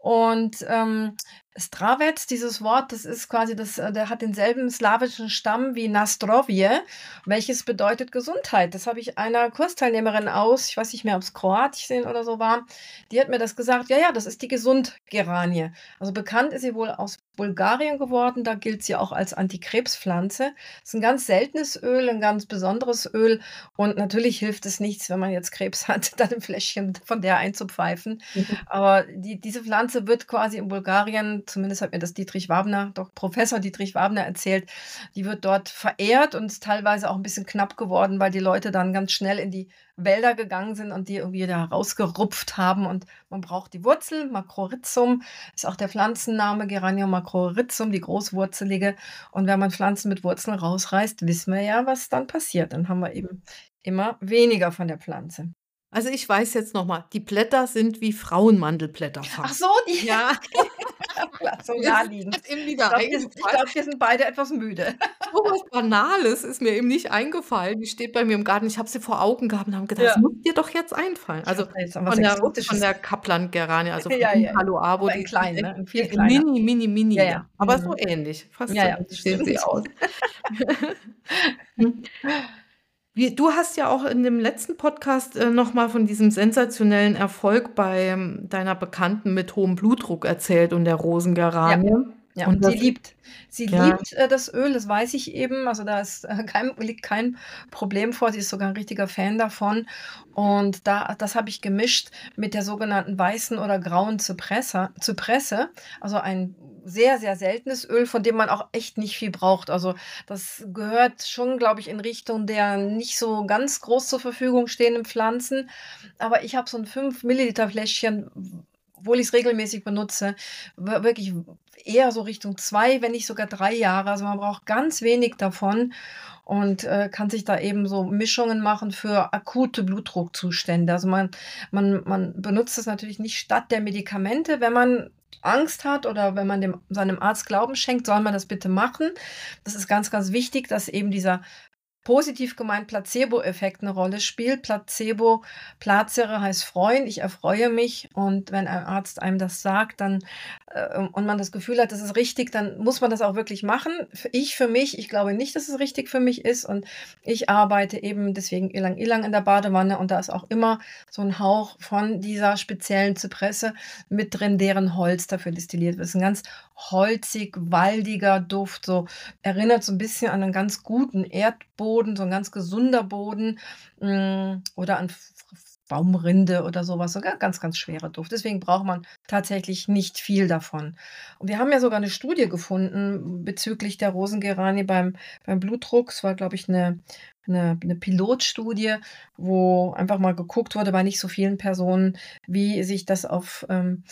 und ähm, Stravets, dieses Wort, das ist quasi, das, äh, der hat denselben slawischen Stamm wie Nastrovje, welches bedeutet Gesundheit. Das habe ich einer Kursteilnehmerin aus, ich weiß nicht mehr, ob es Kroatien oder so war, die hat mir das gesagt, ja, ja, das ist die Gesundgeranie. Also bekannt ist sie wohl aus Bulgarien geworden, da gilt sie auch als Antikrebspflanze. Es ist ein ganz seltenes Öl, ein ganz besonderes Öl und natürlich hilft es nichts, wenn man jetzt Krebs hat, dann ein Fläschchen von der einzupfeifen. Mhm. Aber die, diese Pflanze wird quasi in Bulgarien, zumindest hat mir das Dietrich Wabner, doch Professor Dietrich Wabner erzählt, die wird dort verehrt und ist teilweise auch ein bisschen knapp geworden, weil die Leute dann ganz schnell in die Wälder gegangen sind und die irgendwie da rausgerupft haben. Und man braucht die Wurzel, Macrorhizum ist auch der Pflanzenname, Geranium macrorhizum, die großwurzelige. Und wenn man Pflanzen mit Wurzeln rausreißt, wissen wir ja, was dann passiert. Dann haben wir eben immer weniger von der Pflanze. Also ich weiß jetzt nochmal, die Blätter sind wie Frauenmandelblätter Ach so, die Ja, so naheliegend. eben Ich glaube, wir, glaub, wir sind beide etwas müde. So was Banales ist mir eben nicht eingefallen. Die steht bei mir im Garten. Ich habe sie vor Augen gehabt und habe gedacht, das Ja. muss dir doch jetzt einfallen. Also jetzt von der, von der Kaplan-Geranie, also von Ja, ja, Hallo Abo, aber die klein, ne? Viel in kleiner. mini, mini, mini. Ja, ja. Aber Mhm. so ähnlich. Fast Ja, so ja, das sehen sie aus. Wie, du hast ja auch in dem letzten Podcast äh, nochmal von diesem sensationellen Erfolg bei ähm, deiner Bekannten mit hohem Blutdruck erzählt und der Ja, Rosengeranie. Ja, und sie liebt sie ja. liebt, äh, das Öl, das weiß ich eben. Also, da ist, äh, kein liegt kein Problem vor. Sie ist sogar ein richtiger Fan davon. Und da das habe ich gemischt mit der sogenannten weißen oder grauen Zypresse Zypresse, also ein sehr, sehr seltenes Öl, von dem man auch echt nicht viel braucht. Also, das gehört schon, glaube ich, in Richtung der nicht so ganz groß zur Verfügung stehenden Pflanzen. Aber ich habe so ein 5 Milliliter Fläschchen obwohl ich es regelmäßig benutze, wirklich eher so Richtung zwei, wenn nicht sogar drei Jahre. Also man braucht ganz wenig davon und äh, kann sich da eben so Mischungen machen für akute Blutdruckzustände. Also man, man, man benutzt es natürlich nicht statt der Medikamente, wenn man Angst hat oder wenn man dem, seinem Arzt Glauben schenkt, soll man das bitte machen. Das ist ganz, ganz wichtig, dass eben dieser positiv gemeint Placebo-Effekt eine Rolle spielt. Placebo, placere heißt freuen, ich erfreue mich und wenn ein Arzt einem das sagt, dann äh, und man das Gefühl hat, das ist richtig, dann muss man das auch wirklich machen. Ich für mich, ich glaube nicht, dass es richtig für mich ist und ich arbeite eben deswegen ilang ilang in der Badewanne und da ist auch immer so ein Hauch von dieser speziellen Zypresse mit drin, deren Holz dafür destilliert wird. Das ist ein ganz holzig, waldiger Duft, so erinnert so ein bisschen an einen ganz guten Erdboden, so ein ganz gesunder Boden mm, oder an Baumrinde oder sowas, sogar ganz, ganz schwerer Duft. Deswegen braucht man tatsächlich nicht viel davon. Und wir haben ja sogar eine Studie gefunden bezüglich der Rosengeranie beim, beim Blutdruck. Es war, glaube ich, eine, eine, eine Pilotstudie, wo einfach mal geguckt wurde bei nicht so vielen Personen, wie sich das auf ähm,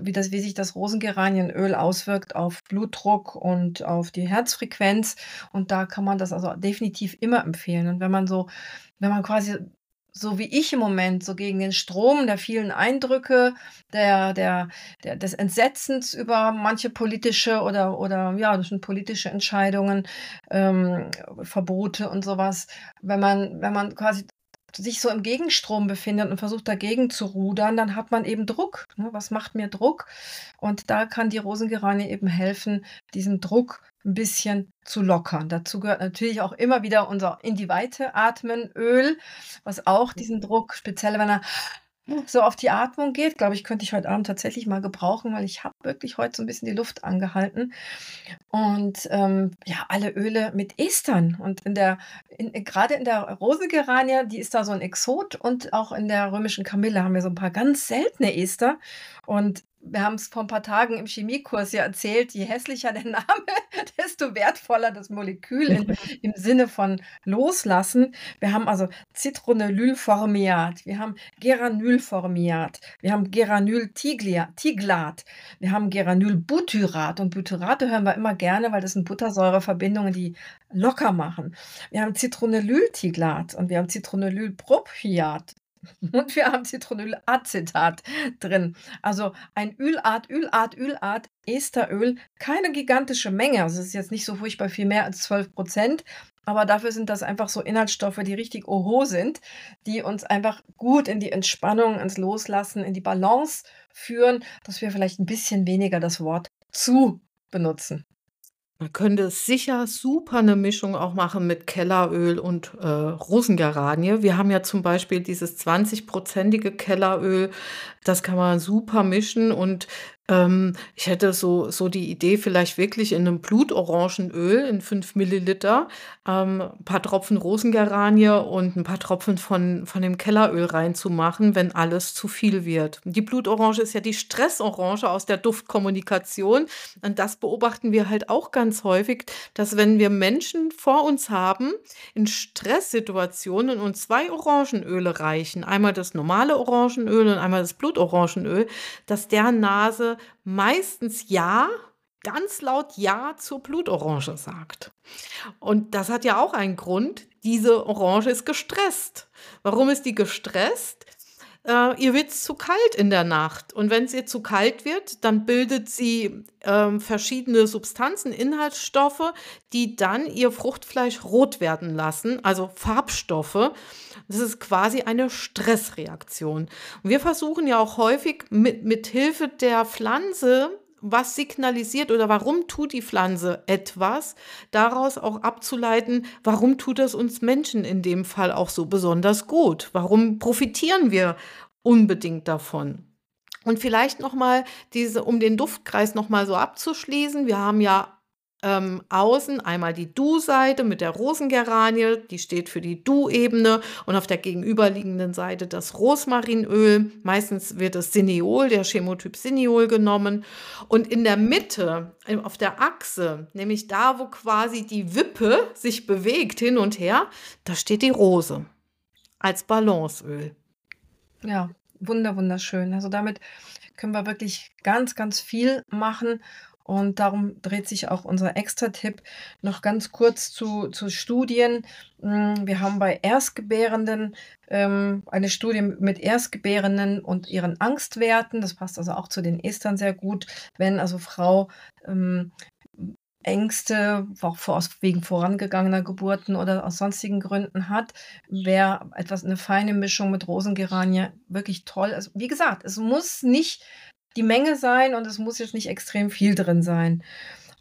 wie, das, wie sich das Rosengeranienöl auswirkt auf Blutdruck und auf die Herzfrequenz. Und da kann man das also definitiv immer empfehlen. Und wenn man so, wenn man quasi so wie ich im Moment, so gegen den Strom der vielen Eindrücke, der, der, der, des Entsetzens über manche politische oder, oder ja, das sind politische Entscheidungen, ähm, Verbote und sowas, wenn man, wenn man quasi sich so im Gegenstrom befindet und versucht dagegen zu rudern, dann hat man eben Druck. Ne? Was macht mir Druck? Und da kann die Rosengeranie eben helfen, diesen Druck ein bisschen zu lockern. Dazu gehört natürlich auch immer wieder unser in die Weite atmen Öl, was auch diesen Druck, speziell wenn er so auf die Atmung geht, glaube ich, könnte ich heute Abend tatsächlich mal gebrauchen, weil ich habe wirklich heute so ein bisschen die Luft angehalten. Und ähm, ja, alle Öle mit Estern. Und in der, gerade in der Rosengeranie, die ist da so ein Exot und auch in der römischen Kamille haben wir so ein paar ganz seltene Ester. Und wir haben es vor ein paar Tagen im Chemiekurs ja erzählt, je hässlicher der Name, desto wertvoller das Molekül in, im Sinne von loslassen. Wir haben also Zitronellylformiat, wir haben Geranylformiat, wir haben Geranyltiglat, wir haben Geranylbutyrat und Butyrate hören wir immer gerne, weil das sind Buttersäureverbindungen, die locker machen. Wir haben Zitronellyltiglat und wir haben Zitronellylpropiat. Und wir haben Zitronelacetat drin. Also ein Ölart, Ölart, Ölart, Esteröl. Keine gigantische Menge. Also es ist jetzt nicht so furchtbar viel mehr als 12 Prozent. Aber dafür sind das einfach so Inhaltsstoffe, die richtig oho sind, die uns einfach gut in die Entspannung, ins Loslassen, in die Balance führen, dass wir vielleicht ein bisschen weniger das Wort zu benutzen. Man könnte sicher super eine Mischung auch machen mit Kelleröl und, äh, Rosengeranie. Wir haben ja zum Beispiel dieses 20-prozentige Kelleröl, das kann man super mischen und ähm, ich hätte so so die Idee, vielleicht wirklich in einem Blutorangenöl in 5 Milliliter ähm, ein paar Tropfen Rosengeranie und ein paar Tropfen von von dem Kelleröl reinzumachen, wenn alles zu viel wird. Die Blutorange ist ja die Stressorange aus der Duftkommunikation und das beobachten wir halt auch ganz häufig, dass wenn wir Menschen vor uns haben in Stresssituationen und zwei Orangenöle reichen, einmal das normale Orangenöl und einmal das Blutorangenöl, dass der Nase meistens Ja, ganz laut Ja zur Blutorange sagt. Und das hat ja auch einen Grund. Diese Orange ist gestresst. Warum ist die gestresst? Äh, ihr wird zu kalt in der Nacht. Und wenn es ihr zu kalt wird, dann bildet sie äh, verschiedene Substanzen, Inhaltsstoffe, die dann ihr Fruchtfleisch rot werden lassen, also Farbstoffe. Das ist quasi eine Stressreaktion. Und wir versuchen ja auch häufig mit, mit Hilfe der Pflanze was signalisiert oder warum tut die Pflanze etwas, daraus auch abzuleiten, warum tut es uns Menschen in dem Fall auch so besonders gut? Warum profitieren wir unbedingt davon? Und vielleicht noch mal diese um den Duftkreis noch mal so abzuschließen. Wir haben ja ähm, außen einmal die Du-Seite mit der Rosengeranie, die steht für die Du-Ebene und auf der gegenüberliegenden Seite das Rosmarinöl. Meistens wird das Sineol, der Chemotyp Sineol genommen. Und in der Mitte, äh, auf der Achse, nämlich da, wo quasi die Wippe sich bewegt hin und her, da steht die Rose als Balanceöl. Ja, wunder wunderschön. Also damit können wir wirklich ganz, ganz viel machen und darum dreht sich auch unser Extra-Tipp. Noch ganz kurz zu, zu Studien. Hm, wir haben bei Erstgebärenden ähm, eine Studie mit Erstgebärenden und ihren Angstwerten. Das passt also auch zu den Estern sehr gut. Wenn also Frau ähm, Ängste, auch vor, wegen vorangegangener Geburten oder aus sonstigen Gründen hat, wäre etwas eine feine Mischung mit Rosengeranie wirklich toll. Also, wie gesagt, es muss nicht die Menge sein und es muss jetzt nicht extrem viel drin sein.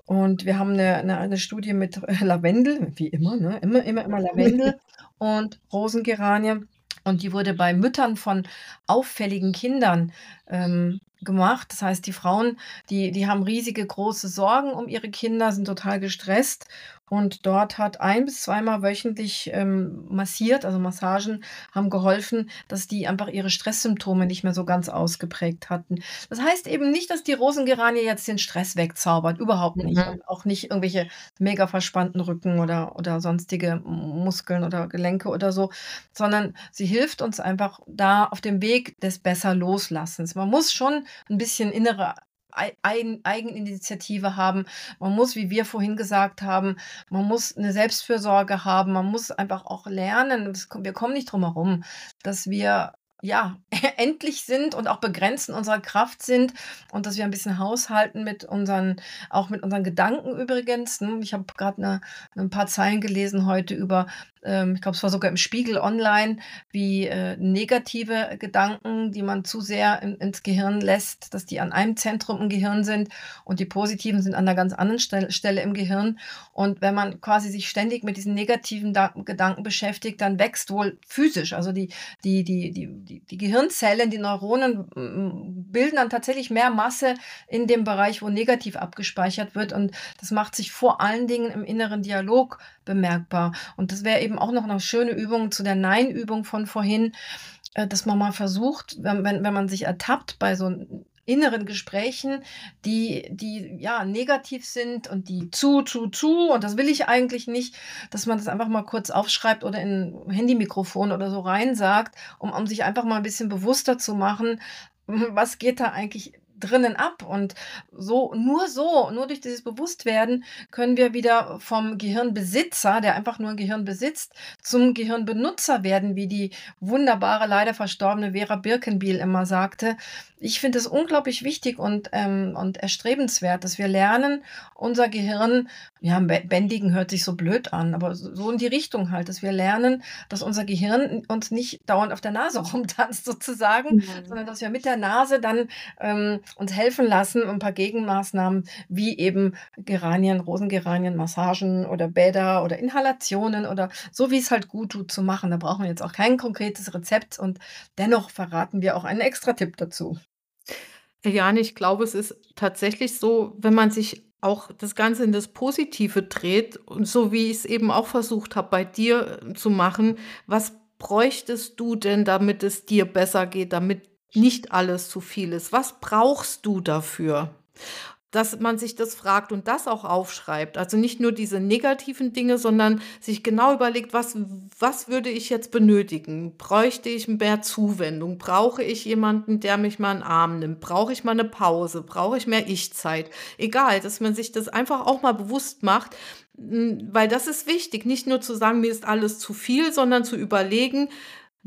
Und wir haben eine, eine, eine Studie mit Lavendel, wie immer, ne? immer, immer, immer Lavendel und Rosengeranie. Und die wurde bei Müttern von auffälligen Kindern ähm, gemacht. Das heißt, die Frauen, die, die haben riesige große Sorgen um ihre Kinder, sind total gestresst und dort hat ein bis zweimal wöchentlich ähm, massiert, also Massagen haben geholfen, dass die einfach ihre Stresssymptome nicht mehr so ganz ausgeprägt hatten. Das heißt eben nicht, dass die Rosengeranie jetzt den Stress wegzaubert, überhaupt nicht. Mhm. Und auch nicht irgendwelche mega verspannten Rücken oder, oder sonstige Muskeln oder Gelenke oder so, sondern sie hilft uns einfach da auf dem Weg des besser Loslassens. Man muss schon ein bisschen innere Eigen Eigeninitiative haben. Man muss, wie wir vorhin gesagt haben, man muss eine Selbstfürsorge haben. Man muss einfach auch lernen, wir kommen nicht drum herum, dass wir ja, endlich sind und auch begrenzt in unserer Kraft sind und dass wir ein bisschen haushalten mit unseren, auch mit unseren Gedanken übrigens. Ne? Ich habe gerade ne, ein paar Zeilen gelesen heute über ich glaube, es war sogar im Spiegel online, wie äh, negative Gedanken, die man zu sehr in, ins Gehirn lässt, dass die an einem Zentrum im Gehirn sind und die positiven sind an einer ganz anderen Stelle, Stelle im Gehirn. Und wenn man quasi sich ständig mit diesen negativen da Gedanken beschäftigt, dann wächst wohl physisch, also die, die, die, die, die, die Gehirnzellen, die Neuronen bilden dann tatsächlich mehr Masse in dem Bereich, wo negativ abgespeichert wird. Und das macht sich vor allen Dingen im inneren Dialog bemerkbar. Und das wäre eben auch noch eine schöne Übung zu der Nein-Übung von vorhin, äh, dass man mal versucht, wenn, wenn, wenn man sich ertappt bei so inneren Gesprächen, die, die ja negativ sind und die zu, zu, zu und das will ich eigentlich nicht, dass man das einfach mal kurz aufschreibt oder in ein Handymikrofon oder so rein sagt, um, um sich einfach mal ein bisschen bewusster zu machen, was geht da eigentlich drinnen ab. Und so, nur so, nur durch dieses Bewusstwerden können wir wieder vom Gehirnbesitzer, der einfach nur ein Gehirn besitzt, zum Gehirnbenutzer werden, wie die wunderbare, leider verstorbene Vera Birkenbiel immer sagte. Ich finde es unglaublich wichtig und, ähm, und erstrebenswert, dass wir lernen, unser Gehirn, ja, bändigen hört sich so blöd an, aber so in die Richtung halt, dass wir lernen, dass unser Gehirn uns nicht dauernd auf der Nase rumtanzt sozusagen, mhm. sondern dass wir mit der Nase dann ähm, uns helfen lassen, ein paar Gegenmaßnahmen wie eben Geranien, Rosengeranien, Massagen oder Bäder oder Inhalationen oder so, wie es halt gut tut zu machen. Da brauchen wir jetzt auch kein konkretes Rezept und dennoch verraten wir auch einen extra Tipp dazu. Ja, ich glaube, es ist tatsächlich so, wenn man sich auch das Ganze in das Positive dreht und so wie ich es eben auch versucht habe, bei dir äh, zu machen, was bräuchtest du denn, damit es dir besser geht, damit nicht alles zu viel ist. Was brauchst du dafür? Dass man sich das fragt und das auch aufschreibt. Also nicht nur diese negativen Dinge, sondern sich genau überlegt, was, was würde ich jetzt benötigen? Bräuchte ich mehr Zuwendung? Brauche ich jemanden, der mich mal in den Arm nimmt? Brauche ich mal eine Pause? Brauche ich mehr Ich-Zeit? Egal, dass man sich das einfach auch mal bewusst macht, weil das ist wichtig, nicht nur zu sagen, mir ist alles zu viel, sondern zu überlegen,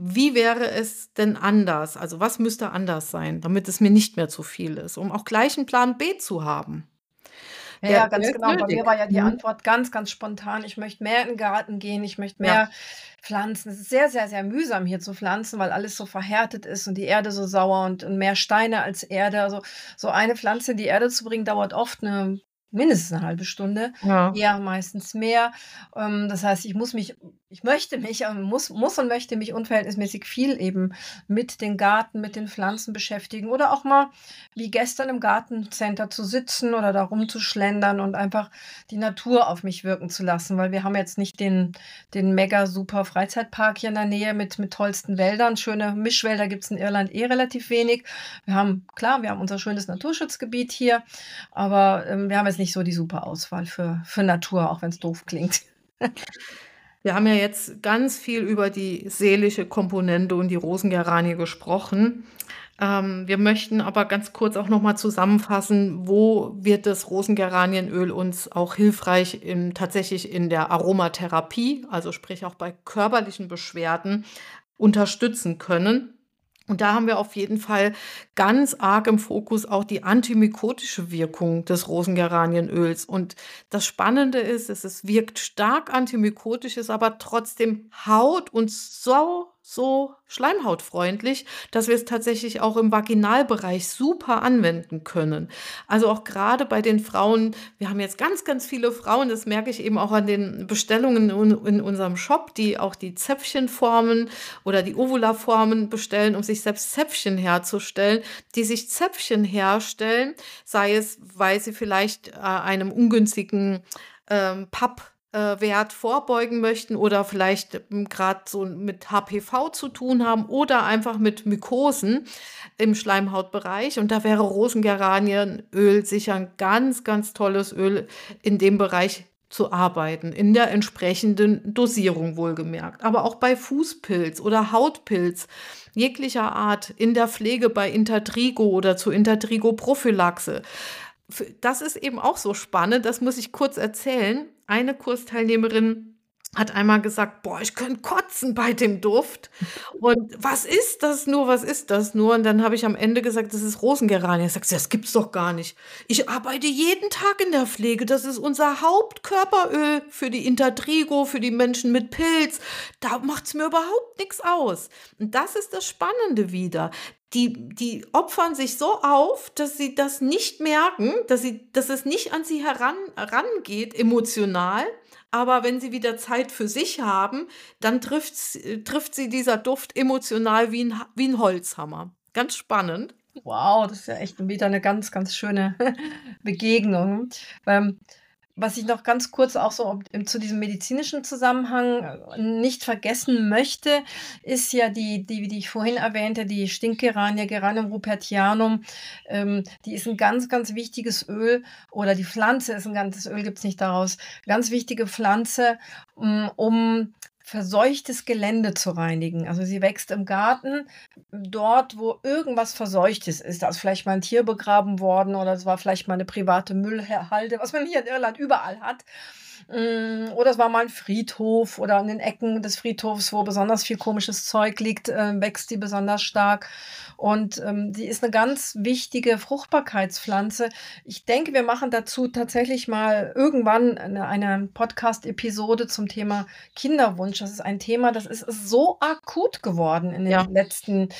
wie wäre es denn anders? Also was müsste anders sein, damit es mir nicht mehr zu viel ist, um auch gleich einen Plan B zu haben? Ja, ja ganz genau. Bei mir war ja die mhm. Antwort ganz, ganz spontan. Ich möchte mehr in den Garten gehen, ich möchte mehr ja. pflanzen. Es ist sehr, sehr, sehr mühsam hier zu pflanzen, weil alles so verhärtet ist und die Erde so sauer und, und mehr Steine als Erde. Also so eine Pflanze in die Erde zu bringen, dauert oft eine mindestens eine halbe Stunde, ja. eher meistens mehr. Ähm, das heißt, ich muss mich ich möchte mich, äh, muss, muss und möchte mich unverhältnismäßig viel eben mit den Garten, mit den Pflanzen beschäftigen oder auch mal wie gestern im Gartencenter zu sitzen oder da rumzuschlendern und einfach die Natur auf mich wirken zu lassen, weil wir haben jetzt nicht den, den mega super Freizeitpark hier in der Nähe mit, mit tollsten Wäldern. Schöne Mischwälder gibt es in Irland eh relativ wenig. Wir haben, klar, wir haben unser schönes Naturschutzgebiet hier, aber ähm, wir haben jetzt nicht so die super Auswahl für, für Natur, auch wenn es doof klingt. Wir haben ja jetzt ganz viel über die seelische Komponente und die Rosengeranie gesprochen. Ähm, wir möchten aber ganz kurz auch noch mal zusammenfassen, wo wird das Rosengeranienöl uns auch hilfreich im, tatsächlich in der Aromatherapie, also sprich auch bei körperlichen Beschwerden, unterstützen können. Und da haben wir auf jeden Fall ganz arg im Fokus auch die antimykotische Wirkung des Rosengeranienöls. Und das Spannende ist, es wirkt stark antimykotisch, ist aber trotzdem Haut und so so schleimhautfreundlich, dass wir es tatsächlich auch im Vaginalbereich super anwenden können. Also auch gerade bei den Frauen, wir haben jetzt ganz, ganz viele Frauen, das merke ich eben auch an den Bestellungen in, in unserem Shop, die auch die Zäpfchenformen oder die Ovulaformen bestellen, um sich selbst Zäpfchen herzustellen, die sich Zäpfchen herstellen, sei es, weil sie vielleicht äh, einem ungünstigen ähm, Papp äh, Wert vorbeugen möchten oder vielleicht ähm, gerade so mit HPV zu tun haben oder einfach mit Mykosen im Schleimhautbereich. Und da wäre Rosengeranienöl sicher ein ganz, ganz tolles Öl in dem Bereich zu arbeiten, in der entsprechenden Dosierung wohlgemerkt. Aber auch bei Fußpilz oder Hautpilz jeglicher Art, in der Pflege bei Intertrigo oder zur Intertrigo-Prophylaxe das ist eben auch so spannend, das muss ich kurz erzählen. Eine Kursteilnehmerin hat einmal gesagt, boah, ich könnte kotzen bei dem Duft. Und was ist das nur? Was ist das nur? Und dann habe ich am Ende gesagt, das ist Rosengeranie. Sagt sie, das gibt's doch gar nicht. Ich arbeite jeden Tag in der Pflege. Das ist unser Hauptkörperöl für die Intertrigo, für die Menschen mit Pilz. Da macht's mir überhaupt nichts aus. Und das ist das Spannende wieder die, die opfern sich so auf, dass sie das nicht merken, dass, sie, dass es nicht an sie heran, herangeht, emotional. Aber wenn sie wieder Zeit für sich haben, dann trifft, trifft sie dieser Duft emotional wie ein, wie ein Holzhammer. Ganz spannend. Wow, das ist ja echt wieder eine ganz, ganz schöne Begegnung. Ähm, was ich noch ganz kurz auch so zu diesem medizinischen Zusammenhang äh, nicht vergessen möchte, ist ja die, die die ich vorhin erwähnte, die Stinkgeranie, Geranium rupertianum. Ähm, die ist ein ganz, ganz wichtiges Öl oder die Pflanze ist ein ganzes Öl, gibt es nicht daraus. Ganz wichtige Pflanze, um, um verseuchtes Gelände zu reinigen. Also sie wächst im Garten, dort, wo irgendwas Verseuchtes ist. Da ist vielleicht mal ein Tier begraben worden oder es war vielleicht mal eine private Müllhalde, was man hier in Irland überall hat. Mm, oder es war mal ein Friedhof oder an den Ecken des Friedhofs, wo besonders viel komisches Zeug liegt, äh, wächst die besonders stark. Und ähm, die ist eine ganz wichtige Fruchtbarkeitspflanze. Ich denke, wir machen dazu tatsächlich mal irgendwann eine, eine Podcast-Episode zum Thema Kinderwunsch. Das ist ein Thema, das ist so akut geworden in den ja. letzten,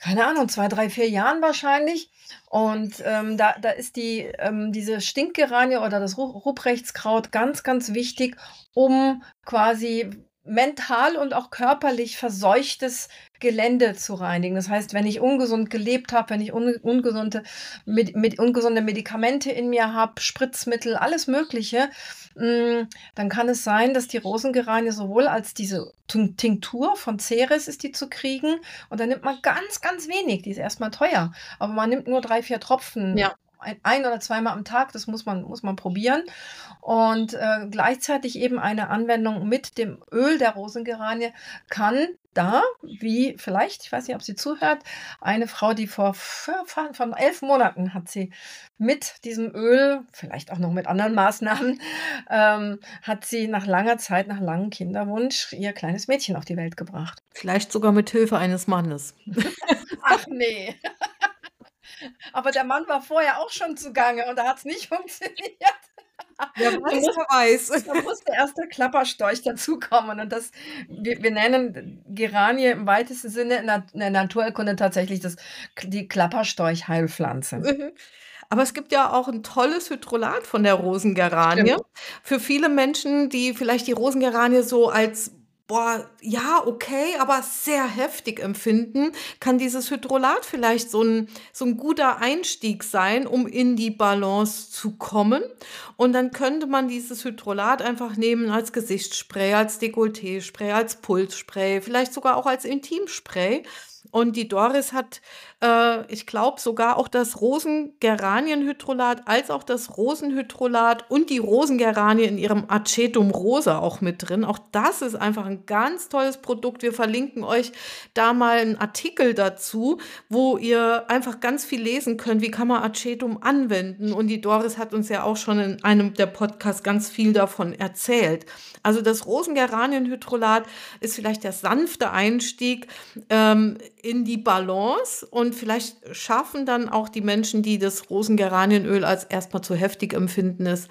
keine Ahnung, zwei, drei, vier Jahren wahrscheinlich. Und ähm, da, da ist die, ähm, diese Stinkgeranie oder das Ruprechtskraut ganz, ganz wichtig, um quasi mental und auch körperlich verseuchtes Gelände zu reinigen. Das heißt, wenn ich ungesund gelebt habe, wenn ich un ungesunde, mit, mit ungesunde Medikamente in mir habe, Spritzmittel, alles Mögliche, mh, mm, dann kann es sein, dass die Rosengeranie sowohl als diese Tinktur von Ceres ist die zu kriegen und dann nimmt man ganz, ganz wenig. Die ist erstmal teuer, aber man nimmt nur drei, vier Tropfen. Ja ein, ein oder zweimal am Tag, das muss man, muss man probieren. Und äh, gleichzeitig eben eine Anwendung mit dem Öl der Rosengeranie kann da, wie vielleicht, ich weiß nicht, ob sie zuhört, eine Frau, die vor, von elf Monaten hat sie mit diesem Öl, vielleicht auch noch mit anderen Maßnahmen, ähm, hat sie nach langer Zeit, nach langem Kinderwunsch, ihr kleines Mädchen auf die Welt gebracht. Vielleicht sogar mit Hilfe eines Mannes. Ach nee. Aber der Mann war vorher auch schon zugange und da hat es nicht funktioniert. Wer weiß, wer weiß. Da musste erst der Klapperstorch dazukommen. Und das, wir, wir nennen Geranie im weitesten Sinne in der, in der Naturerkunde tatsächlich das, die Klapperstorch-Heilpflanze. Mhm. Aber es gibt ja auch ein tolles Hydrolat von der Rosengeranie. Stimmt. Für viele Menschen, die vielleicht die Rosengeranie so als boah, ja, okay, aber sehr heftig empfinden, kann dieses Hydrolat vielleicht so ein, so ein guter Einstieg sein, um in die Balance zu kommen. Und dann könnte man dieses Hydrolat einfach nehmen als Gesichtsspray, als Dekolleté-Spray, als Pulsspray, vielleicht sogar auch als Intimspray. Und die Doris hat, äh, ich glaube, sogar auch das Rosengeranienhydrolat als auch das Rosenhydrolat und die Rosengeranie in ihrem Acetum Rosa auch mit drin. Auch das ist einfach ein ganz tolles Produkt. Wir verlinken euch da mal einen Artikel dazu, wo ihr einfach ganz viel lesen könnt, wie kann man Acetum anwenden. Und die Doris hat uns ja auch schon in einem der Podcasts ganz viel davon erzählt. Also das Rosengeranienhydrolat ist vielleicht der sanfte Einstieg ähm, in die Balance und vielleicht schaffen dann auch die Menschen, die das Rosengeranienöl als erstmal zu heftig empfinden ist,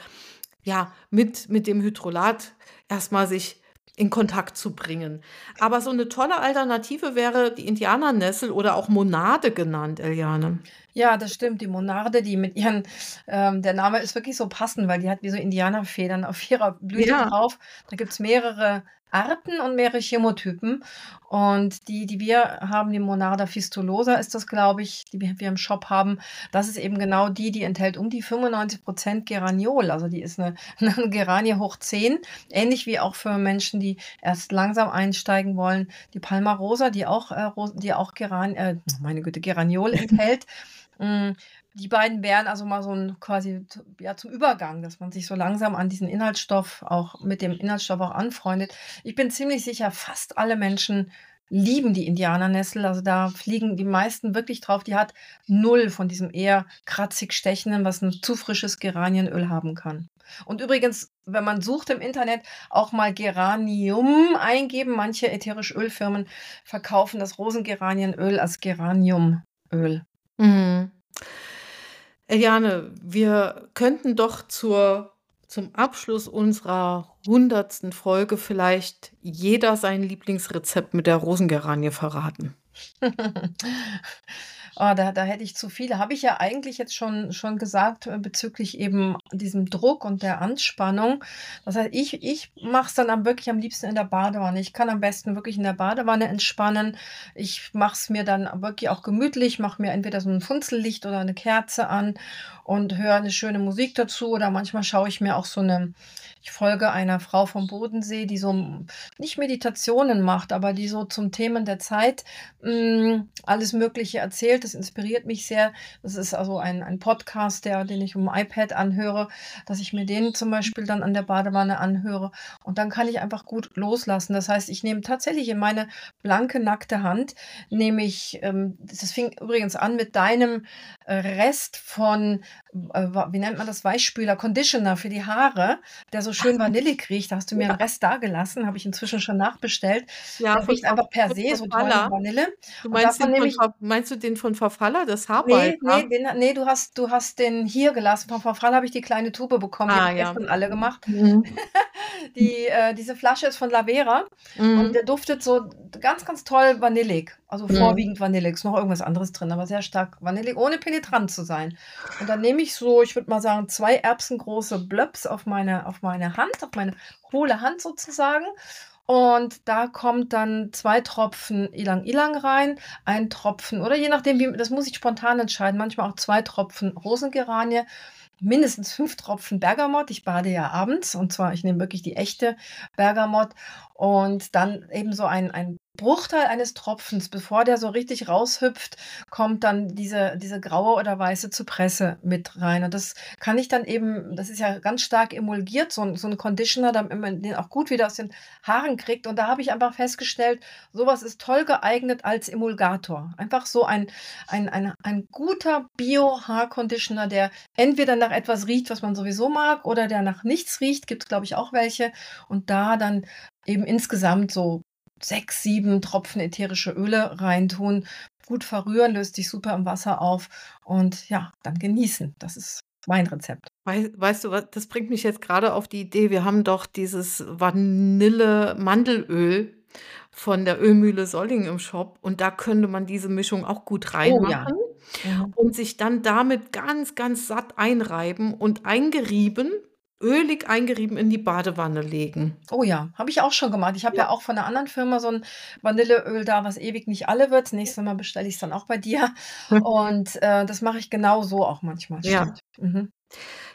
ja, mit, mit dem Hydrolat erstmal sich in Kontakt zu bringen. Aber so eine tolle Alternative wäre die Indianernessel oder auch Monade genannt, Eliane. Ja, das stimmt. Die Monarde, die mit ihren, ähm, der Name ist wirklich so passend, weil die hat wie so Indianerfedern auf ihrer Blüte Ja. drauf. Da gibt es mehrere Arten und mehrere Chemotypen. Und die, die wir haben, die Monarda fistulosa ist das, glaube ich, die wir im Shop haben. Das ist eben genau die, die enthält um die 95% Geraniol. Also die ist eine, eine Geranie hoch 10. Ähnlich wie auch für Menschen, die erst langsam einsteigen wollen. Die Palmarosa, die auch, äh, die auch Geran äh, meine Güte, Geraniol enthält. Die beiden wären also mal so ein quasi ja, zum Übergang, dass man sich so langsam an diesen Inhaltsstoff auch mit dem Inhaltsstoff auch anfreundet. Ich bin ziemlich sicher, fast alle Menschen lieben die Indianernessel. Also da fliegen die meisten wirklich drauf. Die hat null von diesem eher kratzig stechenden, was ein zu frisches Geranienöl haben kann. Und übrigens, wenn man sucht im Internet, auch mal Geranium eingeben. Manche ätherische Ölfirmen verkaufen das Rosengeranienöl als Geraniumöl. Mhm. Eliane, wir könnten doch zur, zum Abschluss unserer hundertsten Folge vielleicht jeder sein Lieblingsrezept mit der Rosengeranie verraten. Oh, da, da hätte ich zu viele. Habe ich ja eigentlich jetzt schon, schon gesagt äh, bezüglich eben diesem Druck und der Anspannung. Das heißt, ich, ich mache es dann am, wirklich am liebsten in der Badewanne. Ich kann am besten wirklich in der Badewanne entspannen. Ich mache es mir dann wirklich auch gemütlich, mache mir entweder so ein Funzellicht oder eine Kerze an und höre eine schöne Musik dazu. Oder manchmal schaue ich mir auch so eine, ich folge einer Frau vom Bodensee, die so nicht Meditationen macht, aber die so zum Themen der Zeit mh, alles Mögliche erzählt. Das inspiriert mich sehr. Das ist also ein, ein Podcast, der, den ich um iPad anhöre, dass ich mir den zum Beispiel dann an der Badewanne anhöre. Und dann kann ich einfach gut loslassen. Das heißt, ich nehme tatsächlich in meine blanke, nackte Hand, nehme ich, ähm, das fing übrigens an mit deinem Rest von, äh, wie nennt man das, Weichspüler, Conditioner für die Haare, der so schön vanillig riecht. Da hast du mir Ja. einen Rest dagelassen, habe ich inzwischen schon nachbestellt. Ja, Der riecht einfach per se so toll. Vanille. Du Und meinst, den von, Fa- meinst du den von Verfaller, das Nee, Haarbalsam? nee, den, nee, du hast, du hast den hier gelassen. Von Frau habe ich die kleine Tube bekommen. Die Ah, haben ja. gestern alle gemacht. Mhm. Die, äh, diese Flasche ist von Lavera und Mhm. der duftet so ganz, ganz toll vanillig. Also Mhm. vorwiegend vanillig. Ist noch irgendwas anderes drin, aber sehr stark vanillig, ohne penetrant zu sein. Und dann nehme ich so, ich würde mal sagen, zwei erbsengroße Blöps auf meine, auf meine Hand, auf meine hohle Hand sozusagen. Und da kommt dann zwei Tropfen Ilang Ilang rein, ein Tropfen, oder je nachdem, wie, das muss ich spontan entscheiden, manchmal auch zwei Tropfen Rosengeranie, mindestens fünf Tropfen Bergamott. Ich bade ja abends und zwar, ich nehme wirklich die echte Bergamott und dann eben so ein, ein Bruchteil eines Tropfens, bevor der so richtig raushüpft, kommt dann diese, diese graue oder weiße Zypresse mit rein. Und das kann ich dann eben, das ist ja ganz stark emulgiert, so ein, so ein Conditioner, damit man den auch gut wieder aus den Haaren kriegt. Und da habe ich einfach festgestellt, sowas ist toll geeignet als Emulgator. Einfach so ein, ein, ein, ein guter Bio-Haarconditioner, der entweder nach etwas riecht, was man sowieso mag, oder der nach nichts riecht, gibt es, glaube ich, auch welche. Und da dann eben insgesamt so sechs, sieben Tropfen ätherische Öle reintun, gut verrühren, löst sich super im Wasser auf und ja, dann genießen. Das ist mein Rezept. Wei weißt du was, das bringt mich jetzt gerade auf die Idee, wir haben doch dieses Vanille-Mandelöl von der Ölmühle Solling im Shop und da könnte man diese Mischung auch gut Oh ja. reinmachen Mhm. und sich dann damit ganz, ganz satt einreiben und eingerieben ölig eingerieben in die Badewanne legen. Oh ja, habe ich auch schon gemacht. Ich habe ja. ja auch von einer anderen Firma so ein Vanilleöl da, was ewig nicht alle wird. Nächstes Mal bestelle ich es dann auch bei dir. Und äh, das mache ich genau so auch manchmal. Ja. Mhm.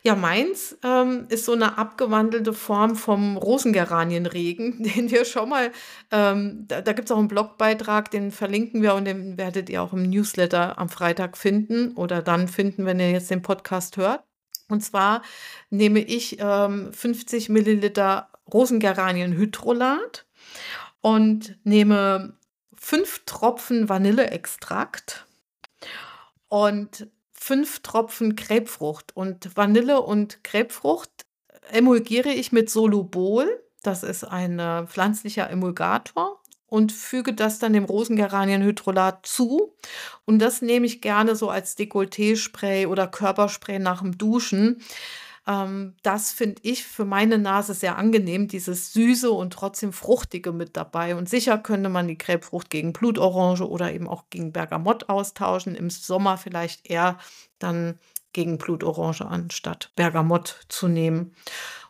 Ja, meins ähm, ist so eine abgewandelte Form vom Rosengeranienregen, den wir schon mal, ähm, da, da gibt es auch einen Blogbeitrag, den verlinken wir und den werdet ihr auch im Newsletter am Freitag finden oder dann finden, wenn ihr jetzt den Podcast hört. Und zwar nehme ich ähm, 50 Milliliter Rosengeranienhydrolat und nehme fünf Tropfen Vanilleextrakt und fünf Tropfen Grapefrucht. Und Vanille und Grapefrucht emulgiere ich mit Solubol. Das ist ein äh, pflanzlicher Emulgator und füge das dann dem Rosengeranienhydrolat zu. Und das nehme ich gerne so als Dekolleté-Spray oder Körperspray nach dem Duschen. Ähm, das finde ich für meine Nase sehr angenehm, dieses Süße und trotzdem Fruchtige mit dabei. Und sicher könnte man die Grapefrucht gegen Blutorange oder eben auch gegen Bergamott austauschen. Im Sommer vielleicht eher dann gegen Blutorange anstatt Bergamott zu nehmen.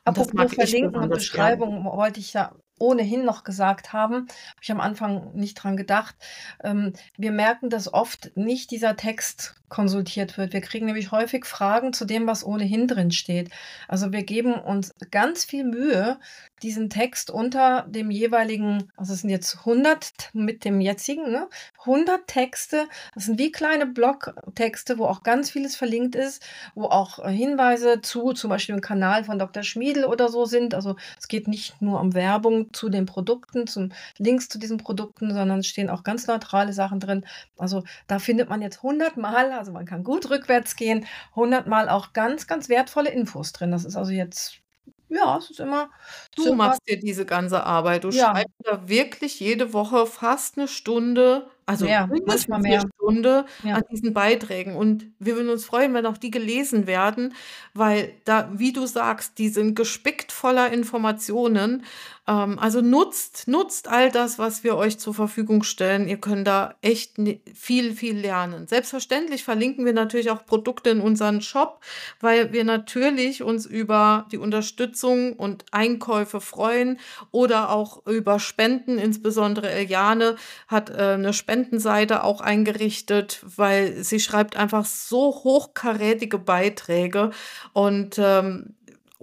Und Apropos Verlinken und Beschreibung wollte ich ja ohnehin noch gesagt haben, habe ich am Anfang nicht dran gedacht. Ähm, wir merken, dass oft nicht dieser Text konsultiert wird. Wir kriegen nämlich häufig Fragen zu dem, was ohnehin drin steht. Also wir geben uns ganz viel Mühe, diesen Text unter dem jeweiligen, also es sind jetzt 100 mit dem jetzigen, ne? 100 Texte, das sind wie kleine Blogtexte, wo auch ganz vieles verlinkt ist, wo auch äh, Hinweise zu zum Beispiel dem Kanal von Dr. Schmiedel oder so sind. Also es geht nicht nur um Werbung zu den Produkten, zum Links zu diesen Produkten, sondern es stehen auch ganz neutrale Sachen drin. Also da findet man jetzt 100 Mal, also man kann gut rückwärts gehen, 100 Mal auch ganz, ganz wertvolle Infos drin. Das ist also jetzt ja, es ist immer Du machst dir diese ganze Arbeit. Du Ja. schreibst da wirklich jede Woche fast eine Stunde, also Mehr, manchmal mehr. Stunde Ja. an diesen Beiträgen. Und wir würden uns freuen, wenn auch die gelesen werden, weil da, wie du sagst, die sind gespickt voller Informationen. Ähm, also nutzt nutzt all das, was wir euch zur Verfügung stellen. Ihr könnt da echt viel, viel lernen. Selbstverständlich verlinken wir natürlich auch Produkte in unseren Shop, weil wir natürlich uns über die Unterstützung und Einkäufe freuen oder auch über Spenden. Insbesondere Eliane hat, äh, 'ne Spendenseite auch eingerichtet, weil sie schreibt einfach so hochkarätige Beiträge und, ähm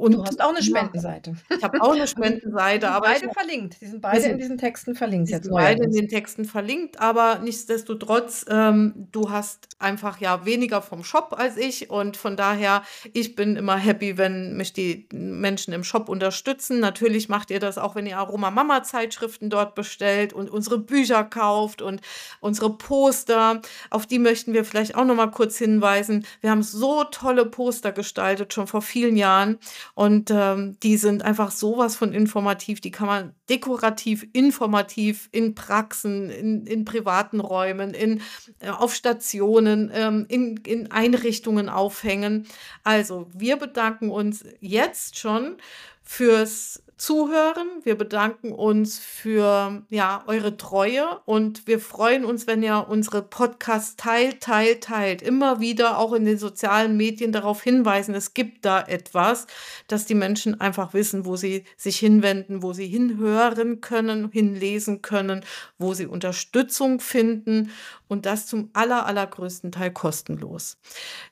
und du hast auch eine Spendenseite. Ich habe auch eine Spendenseite, aber beide ich, verlinkt. Die sind beide sind, in diesen Texten verlinkt. Die sind beide in den Texten verlinkt, aber nichtsdestotrotz, ähm, du hast einfach ja weniger vom Shop als ich und von daher, ich bin immer happy, wenn mich die Menschen im Shop unterstützen. Natürlich macht ihr das auch, wenn ihr Aroma Mama Zeitschriften dort bestellt und unsere Bücher kauft und unsere Poster. Auf die möchten wir vielleicht auch noch mal kurz hinweisen. Wir haben so tolle Poster gestaltet schon vor vielen Jahren und ähm, die sind einfach sowas von informativ. Die kann man dekorativ, informativ in Praxen, in, in privaten Räumen, in, äh, auf Stationen, ähm, in, in Einrichtungen aufhängen. Also wir bedanken uns jetzt schon fürs Zuhören. Wir bedanken uns für ja, eure Treue und wir freuen uns, wenn ihr unsere Podcasts teilt, teilt, teilt. Immer wieder auch in den sozialen Medien darauf hinweisen, es gibt da etwas, dass die Menschen einfach wissen, wo sie sich hinwenden, wo sie hinhören können, hinlesen können, wo sie Unterstützung finden und das zum aller, allergrößten Teil kostenlos.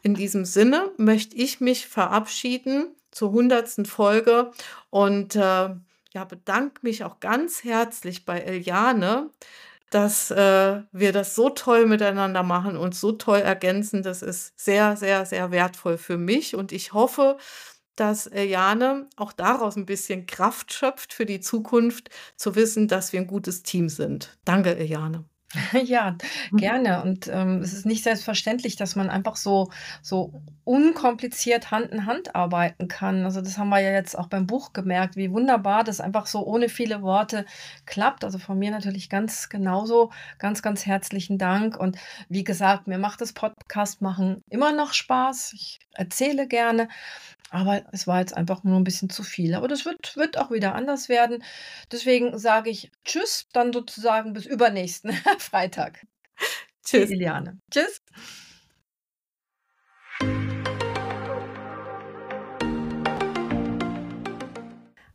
In diesem Sinne möchte ich mich verabschieden zur hundertsten Folge und äh, ja, bedanke mich auch ganz herzlich bei Eliane, dass äh, wir das so toll miteinander machen und so toll ergänzen. Das ist sehr, sehr, sehr wertvoll für mich und ich hoffe, dass Eliane auch daraus ein bisschen Kraft schöpft für die Zukunft, zu wissen, dass wir ein gutes Team sind. Danke, Eliane. Ja, gerne. Und, ähm, es ist nicht selbstverständlich, dass man einfach so so unkompliziert Hand in Hand arbeiten kann. Also, das haben wir ja jetzt auch beim Buch gemerkt, wie wunderbar das einfach so ohne viele Worte klappt. Also, von mir natürlich ganz genauso. Ganz, ganz herzlichen Dank. Und wie gesagt, mir macht das Podcast machen immer noch Spaß. Ich erzähle gerne. Aber es war jetzt einfach nur ein bisschen zu viel. Aber das wird wird auch wieder anders werden. Deswegen sage ich Tschüss, dann sozusagen bis übernächsten Freitag. Tschüss. Iliane. Tschüss.